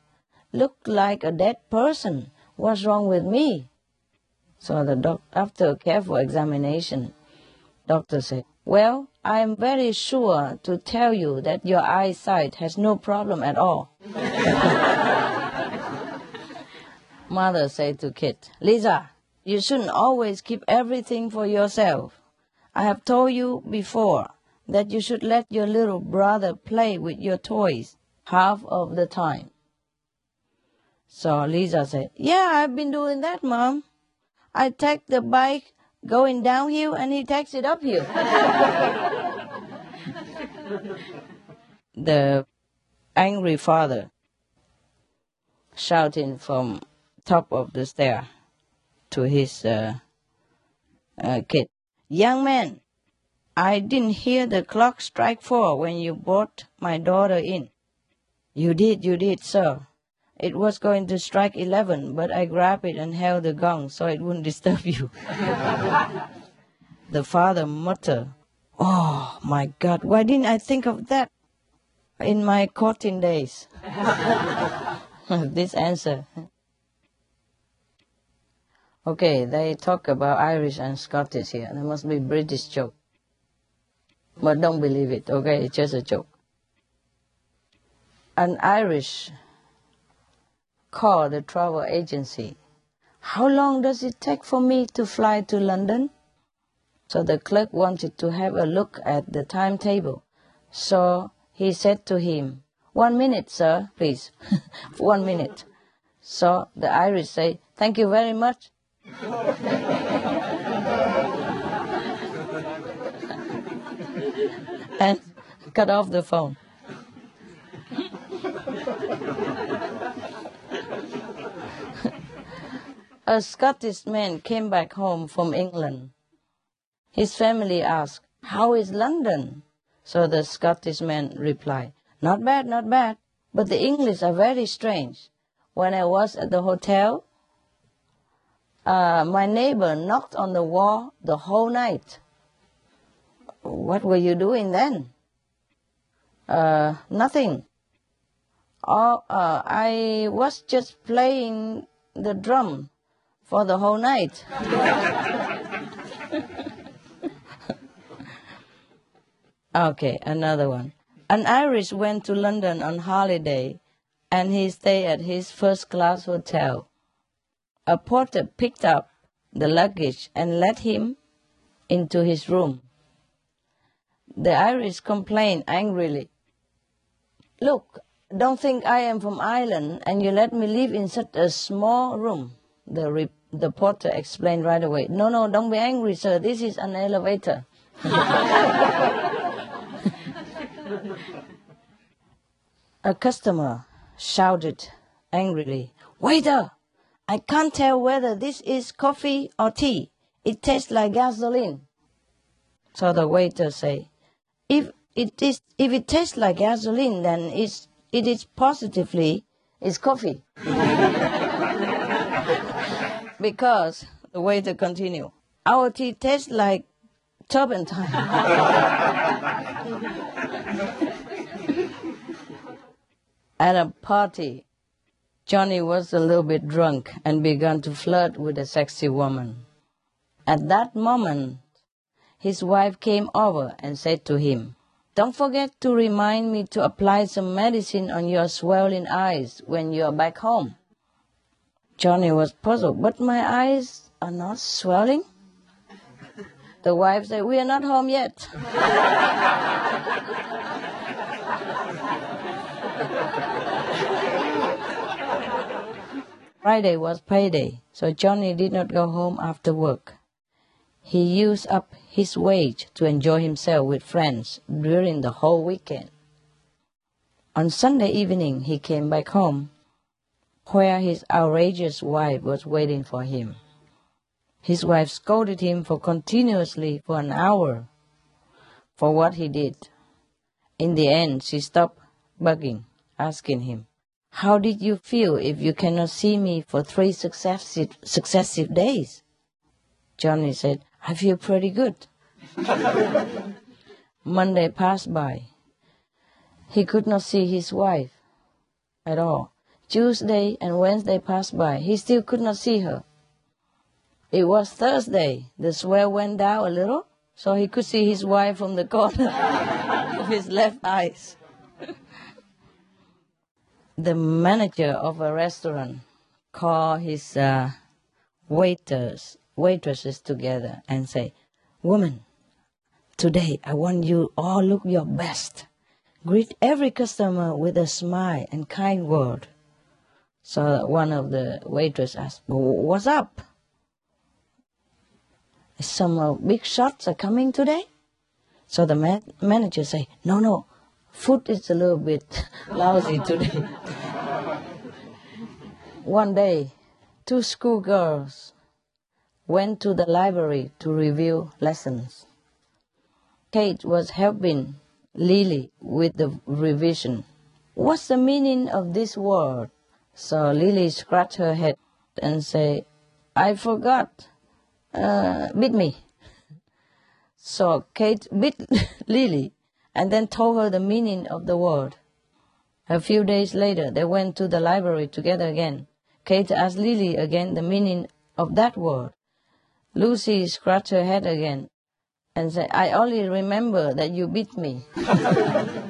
looked like a dead person. What's wrong with me? So the doc- after a careful examination, doctor said, well, I am very sure to tell you that your eyesight has no problem at all. [laughs] Mother said to Kit, Lisa, you shouldn't always keep everything for yourself. I have told you before that you should let your little brother play with your toys half of the time. So Lisa said, Yeah, I've been doing that, Mom. I take the bike going downhill and he takes it uphill. the angry father shouting from top of the stair to his uh, uh, kid, Young man, I didn't hear the clock strike four when you brought my daughter in. You did, you did, sir. It was going to strike eleven, but I grabbed it and held the gong so it wouldn't disturb you. [laughs] the father muttered, Oh my God, why didn't I think of that in my courting days? [laughs] this answer. Okay, they talk about Irish and Scottish here. There must be British joke. But don't believe it, okay? It's just a joke. An Irish called the travel agency. How long does it take for me to fly to London? So the clerk wanted to have a look at the timetable. So he said to him, One minute, sir, please. [laughs] One minute. So the Irish say, Thank you very much. [laughs] and cut off the phone. A Scottish man came back home from England. His family asked, How is London? So the Scottish man replied, Not bad, not bad, but the English are very strange. When I was at the hotel, uh, my neighbor knocked on the wall the whole night. What were you doing then? Uh, nothing. Oh, uh, I was just playing the drum for the whole night. [laughs] okay, another one. An Irish went to London on holiday and he stayed at his first class hotel. A porter picked up the luggage and let him into his room. The Irish complained angrily. Look, don't think I am from Ireland and you let me live in such a small room. The, re- the porter explained right away. No, no, don't be angry, sir. This is an elevator. [laughs] a customer shouted angrily, Waiter, I can't tell whether this is coffee or tea. It tastes like gasoline. So the waiter say, if it is, if it tastes like gasoline, then it's, it is positively, it's coffee. [laughs] because, the waiter continue, our tea tastes like turpentine. [laughs] At a party, Johnny was a little bit drunk and began to flirt with a sexy woman. At that moment, his wife came over and said to him, Don't forget to remind me to apply some medicine on your swelling eyes when you are back home. Johnny was puzzled, but my eyes are not swelling. The wife said, We are not home yet. Friday was payday, so Johnny did not go home after work. he used up his wage to enjoy himself with friends during the whole weekend. On Sunday evening, he came back home, where his outrageous wife was waiting for him. His wife scolded him for continuously for an hour for what he did. In the end, she stopped bugging, asking him, How did you feel if you cannot see me for three successive, successive days? Johnny said, I feel pretty good. [laughs] Monday passed by. He could not see his wife at all. Tuesday and Wednesday passed by. He still could not see her. It was Thursday. The sweat went down a little, so he could see his wife from the corner [laughs] of his left eyes. the manager of a restaurant called his uh, waiters, waitresses together and say, "Woman, today I want you all look your best. Greet every customer with a smile and kind word." So one of the waitresses asked, "What's up?" some uh, big shots are coming today. So the man- manager say, no, no, food is a little bit [laughs] lousy today. [laughs] One day, two schoolgirls went to the library to review lessons. Kate was helping Lily with the revision. What's the meaning of this word? So Lily scratched her head and said, I forgot uh, beat me. So Kate beat [laughs] Lily and then told her the meaning of the word. A few days later, they went to the library together again. Kate asked Lily again the meaning of that word. Lucy scratched her head again and said, I only remember that you beat me. [laughs]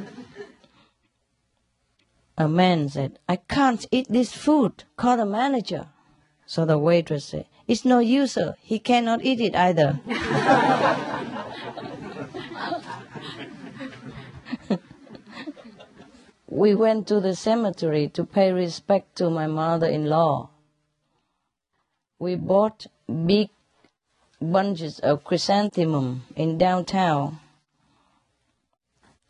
A man said, I can't eat this food. Call the manager. So the waitress said, It's no use, sir. He cannot eat it either. [laughs] we went to the cemetery to pay respect to my mother in law. We bought big bunches of chrysanthemum in downtown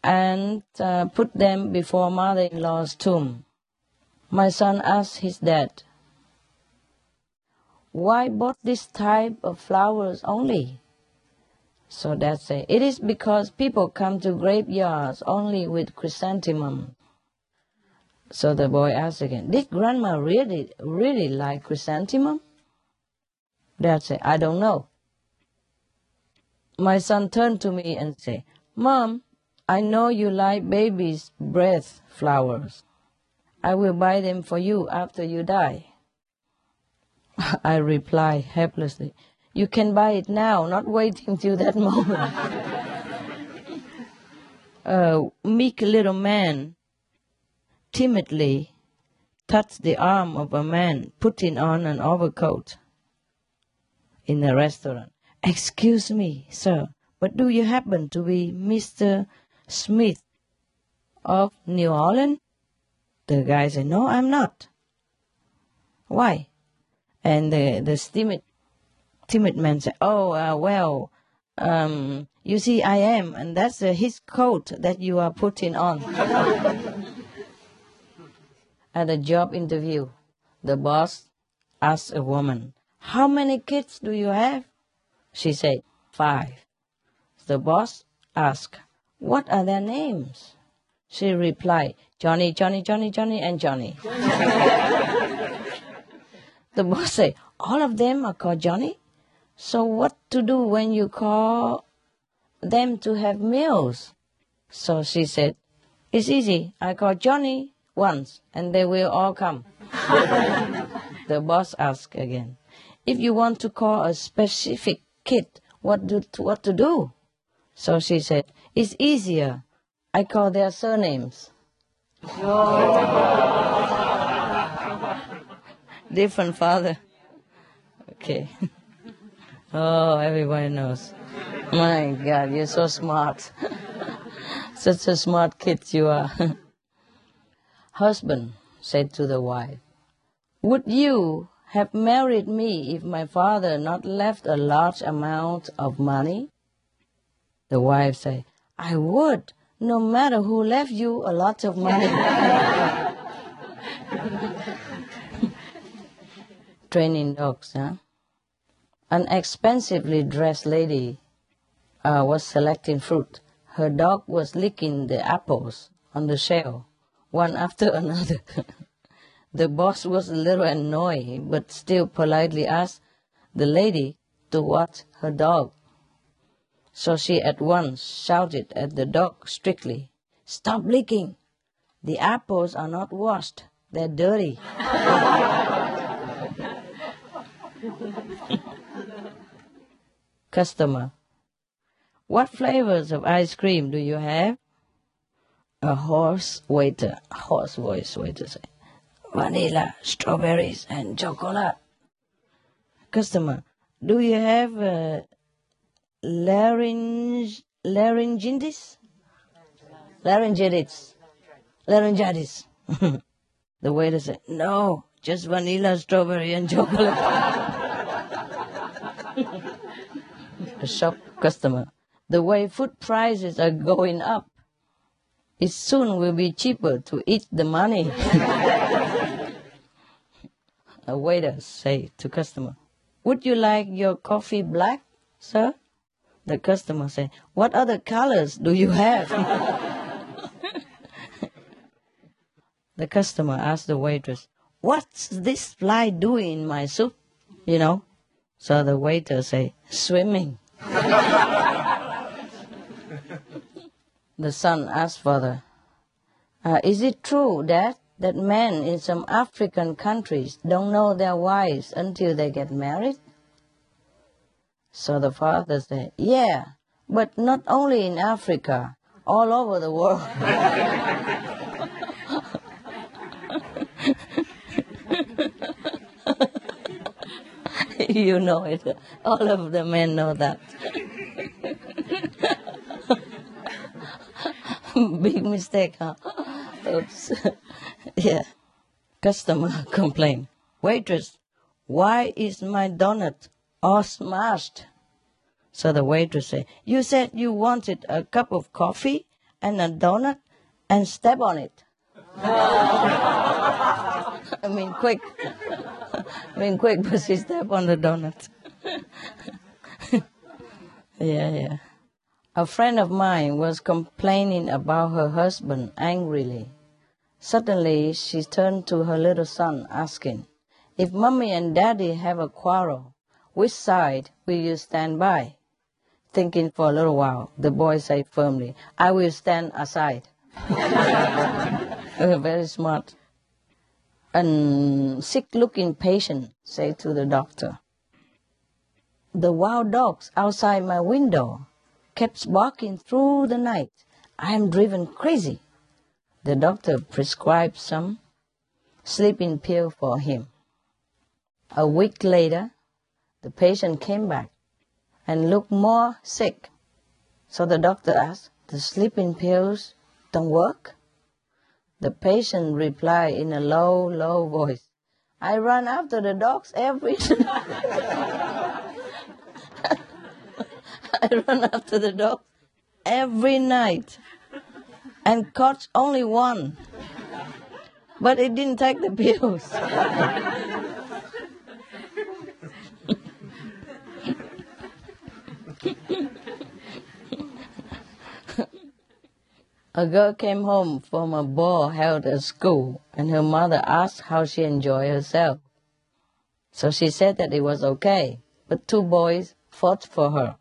and uh, put them before mother in law's tomb. My son asked his dad, why bought this type of flowers only? So that's it. It is because people come to graveyards only with chrysanthemum. So the boy asked again, did grandma really, really like chrysanthemum? Dad said, I don't know. My son turned to me and said, Mom, I know you like baby's breath flowers. I will buy them for you after you die. [laughs] I reply helplessly, You can buy it now, not waiting till that [laughs] moment. a meek little man timidly touched the arm of a man putting on an overcoat in a restaurant. Excuse me, sir, but do you happen to be Mr. Smith of New Orleans? The guy said, No, I'm not. Why? And the, the timid, timid man said, Oh, uh, well, um, you see, I am, and that's uh, his coat that you are putting on. [laughs] At a job interview, the boss asked a woman, How many kids do you have? She said, Five. The boss asked, What are their names? She replied, Johnny, Johnny, Johnny, Johnny, and Johnny. [laughs] The boss said, all of them are called Johnny. So what to do when you call them to have meals? So she said, it's easy. I call Johnny once and they will all come. [laughs] the boss asked again, if you want to call a specific kid, what do what to do? So she said, it's easier. I call their surnames [laughs] different father. Okay. [laughs] Oh, everybody knows. My God, you're so smart. [laughs] Such a smart kid you are. Husband said to the wife, Would you have married me if my father not left a large amount of money? The wife said, I would, no matter who left you a lot of money. [laughs] Training dogs, huh? An expensively dressed lady uh, was selecting fruit. Her dog was licking the apples on the shelf, one after [laughs] another. the boss was a little annoyed, but still politely asked the lady to watch her dog. So she at once shouted at the dog strictly, Stop licking! The apples are not washed, they're dirty. [laughs] Customer, what flavors of ice cream do you have? A hoarse waiter, hoarse voice waiter say, vanilla, strawberries, and chocolate. Customer, do you have uh, larynge, laryngitis? Laryngitis. Laryngitis. [laughs] the waiter said, no, just vanilla, strawberry, and chocolate. [laughs] a shop customer. The way food prices are going up, it soon will be cheaper to eat the money. [laughs] a waiter say to customer, would you like your coffee black, sir? The customer say, what other colors do you have? [laughs] the customer asked the waitress, what's this fly doing in my soup? You know? So the waiter say, swimming. [laughs] the son asked father, uh, is it true that that men in some African countries don't know their wives until they get married? So the father said, yeah, but not only in Africa, all over the world. [laughs] you know it. All of the men know that. [laughs] Big mistake, huh? Oops. [laughs] yeah. Customer complain. Waitress, why is my donut all smashed? So the waitress said, you said you wanted a cup of coffee and a donut and step on it. [laughs] I mean, quick. [laughs] I mean, quick, but she stepped on the donut. [laughs] yeah, yeah. A friend of mine was complaining about her husband angrily. Suddenly, she turned to her little son, asking, If mommy and daddy have a quarrel, which side will you stand by? Thinking for a little while, the boy said firmly, I will stand aside. [laughs] Very smart. A sick-looking patient said to the doctor, The wild dogs outside my window kept barking through the night. I am driven crazy. The doctor prescribed some sleeping pill for him. A week later, the patient came back and looked more sick. So the doctor asked, the sleeping pills don't work? The patient replied in a low, low voice, I run after the dogs every [laughs] [laughs] I run after the dogs every night and caught only one. But it didn't take the [laughs] pills. A girl came home from a ball held at school, and her mother asked how she enjoyed herself. So she said that it was okay, but two boys fought for her.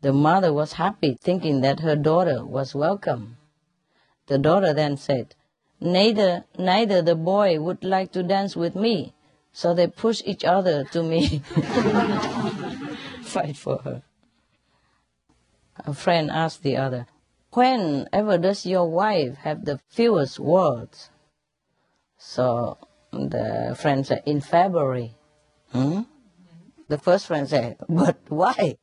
The mother was happy, thinking that her daughter was welcome. The daughter then said, neither, neither the boy would like to dance with me, so they pushed each other to me. [laughs] Fight for her. A friend asked the other, whenever does your wife have the fewest words? So the friend said, in February. Hmm? The first friend said, but why?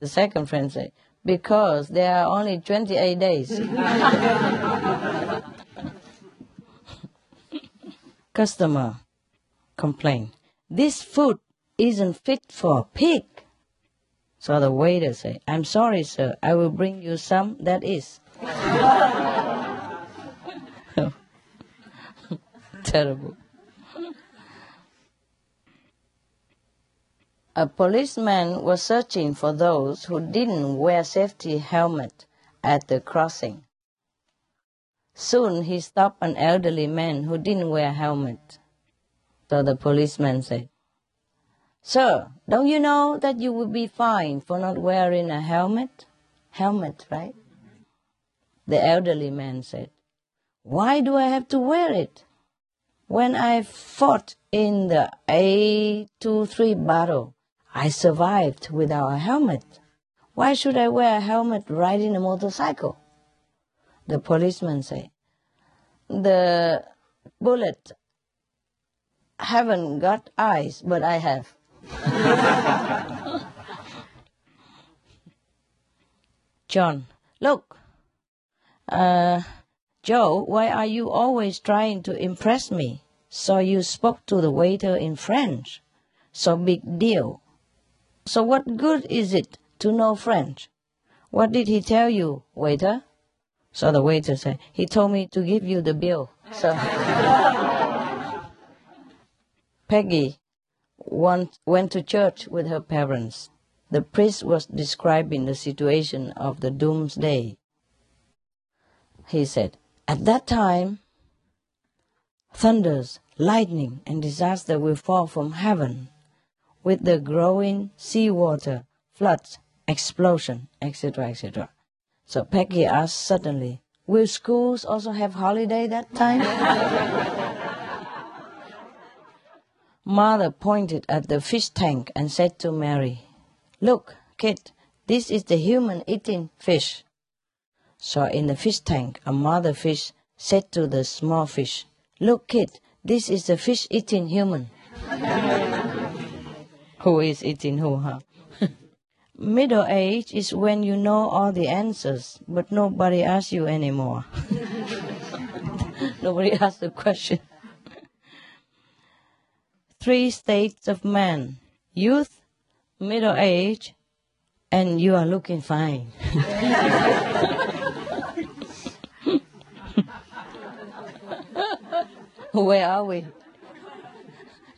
The second friend said, because there are only 28 days. [laughs] Customer complain. This food isn't fit for a pig. So the waiter said, I'm sorry, sir. I will bring you some that is. [laughs] Terrible. A policeman was searching for those who didn't wear safety helmet at the crossing. Soon he stopped an elderly man who didn't wear helmet. So the policeman said, Sir, don't you know that you will be fined for not wearing a helmet? Helmet, right? The elderly man said, Why do I have to wear it? When I fought in the A23 battle, I survived without a helmet. Why should I wear a helmet riding a motorcycle? The policeman said, The bullet haven't got eyes, but I have. [laughs] John, look. Uh, Joe, why are you always trying to impress me? So you spoke to the waiter in French. So big deal. So what good is it to know French? What did he tell you, waiter? So the waiter said, he told me to give you the bill. So [laughs] Peggy once went to church with her parents. The priest was describing the situation of the doomsday. He said, At that time, thunders, lightning, and disaster will fall from heaven with the growing seawater, floods, explosion, etc., etc. So Peggy asked suddenly, Will schools also have holiday that time? [laughs] Mother pointed at the fish tank and said to Mary, Look, kid, this is the human eating fish. So in the fish tank, a mother fish said to the small fish, Look, kid, this is the fish eating human. [laughs] who is eating who, huh? [laughs] Middle age is when you know all the answers, but nobody asks you anymore. [laughs] nobody asks the question three states of man youth, middle age, and you are looking fine. [laughs] Where are we?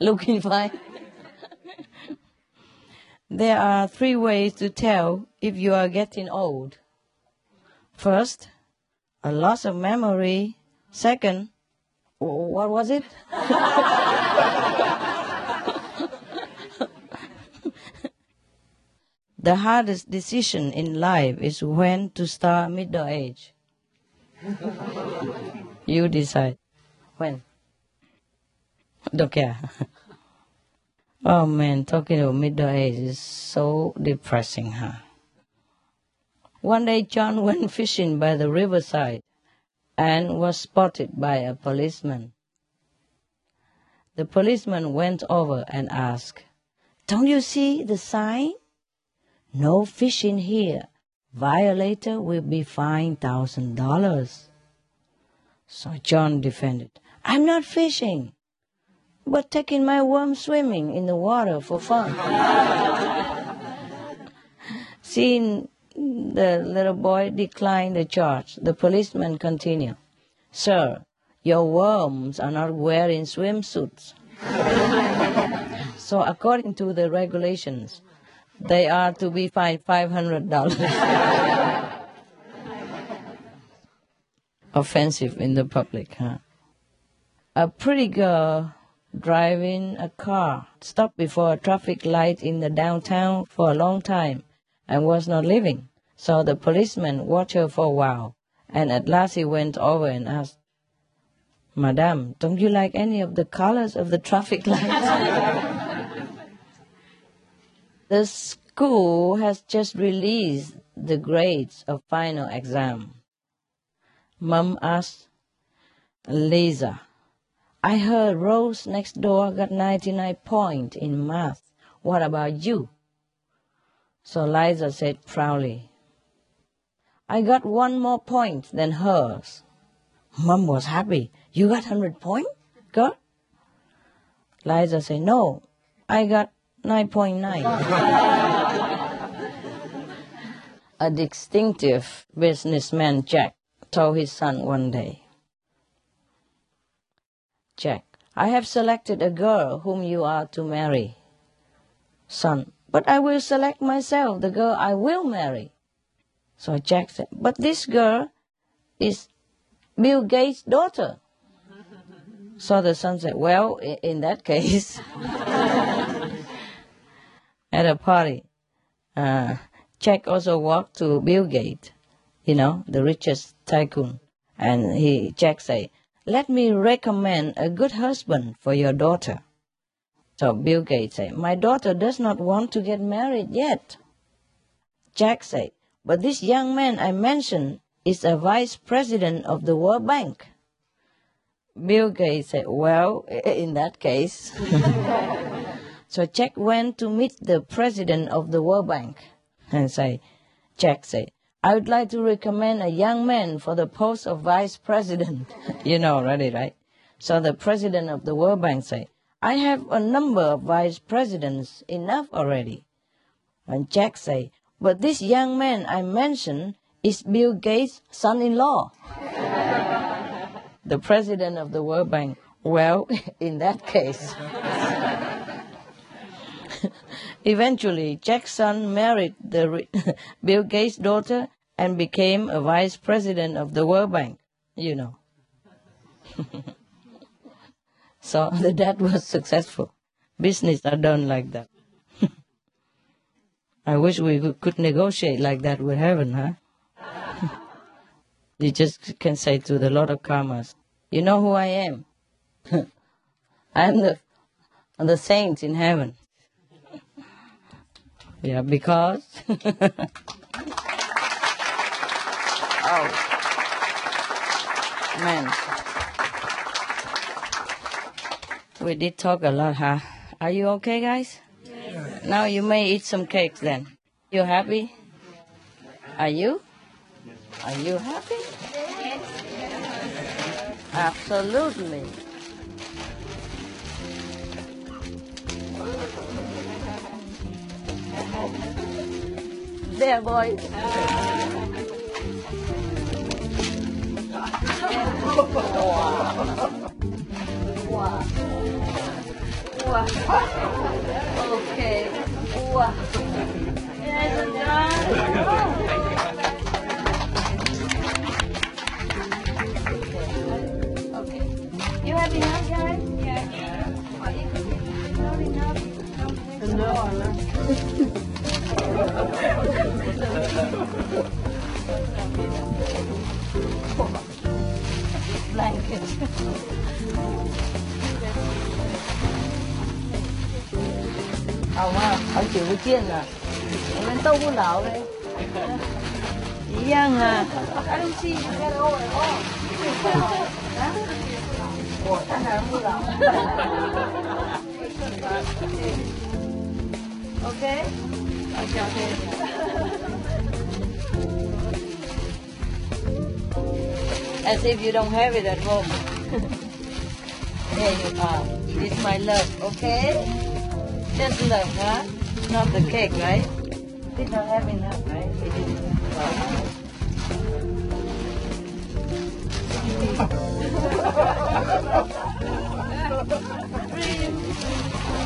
Looking fine. There are three ways to tell if you are getting old. First, a loss of memory. Second, what was it? [laughs] the hardest decision in life is when to start middle age. [laughs] you decide. When? Don't care. [laughs] oh man, talking about middle age is so depressing, huh? One day John [laughs] went fishing by the riverside and was spotted by a policeman. The policeman went over and asked, Don't you see the sign? No fishing here. Violator will be fined thousand dollars. So John defended, I'm not fishing, but taking my worm swimming in the water for fun. [laughs] Seeing the little boy decline the charge, the policeman continued, Sir, your worms are not wearing swimsuits. [laughs] so according to the regulations, they are to be fined $500. Offensive in the public, huh? A pretty girl driving a car stopped before a traffic light in the downtown for a long time and was not leaving. So the policeman watched her for a while, and at last he went over and asked, Madame, don't you like any of the colors of the traffic lights? [laughs] The school has just released the grades of final exam. Mom asked Lisa, I heard Rose next door got 99 points in math. What about you? So Liza said proudly, I got one more point than hers. Mom was happy. You got 100 points, girl? Liza said, no, I got 9.9. [laughs] A distinctive businessman, Jack, told his son one day Jack, I have selected a girl whom you are to marry. Son, but I will select myself the girl I will marry. So Jack said, But this girl is Bill Gates' daughter. So the son said, Well, in that case, [laughs] at a party, uh, Jack also walked to Bill Gates, you know, the richest tycoon. And he, Jack said, Let me recommend a good husband for your daughter. So Bill Gates said, My daughter does not want to get married yet. Jack said, But this young man I mentioned is a vice president of the World Bank. Bill Gates said, Well, [laughs] in that case. [laughs] so Jack went to meet the president of the World Bank and say, Jack said, I would like to recommend a young man for the post of vice president. [laughs] you know already, right? So the president of the World Bank said, I have a number of vice presidents enough already. And Jack said, but this young man I mentioned is Bill Gates' son-in-law. [laughs] the president of the World Bank. Well, [laughs] in that case. [laughs] Eventually, Jack's son married the [laughs] Bill Gates' daughter and became a vice president of the World Bank, you know. [laughs] so the dad was successful. Business are done like that. I wish we could negotiate like that with heaven, huh? you just can say to the Lord of Karmas, you know who I am? I'm the, the saint in heaven. Yeah, because. [laughs] oh. Man. We did talk a lot, huh? Are you okay, guys? Now you may eat some cakes then. You happy? Are you? Are you happy? Absolutely. There. Wow. Okay. Okay. You have enough, guys? No. Blanket. hồng ha ở chịu với chiên à nên tâu của lão đây Yang à I don't see you get over at all Okay? Okay, okay. As if you don't have it at home. There you are. It's my love, okay? Just love, huh? Not the cake, right? Did not have enough, right? [laughs]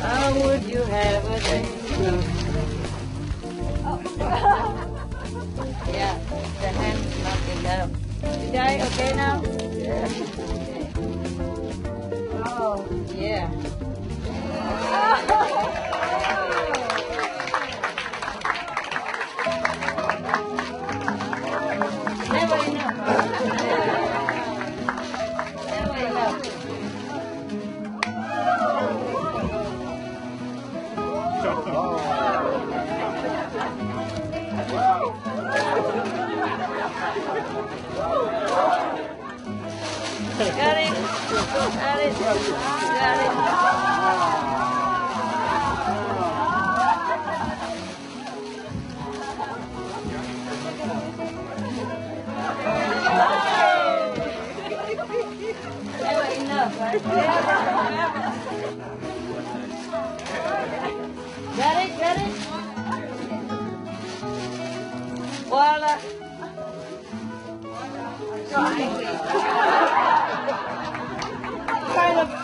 How would you have a day? Yeah, the hand's not enough. You guys okay now? Yeah. Oh, yeah. [laughs] [laughs] Got it. Got it. right? get it? Voila. Kind of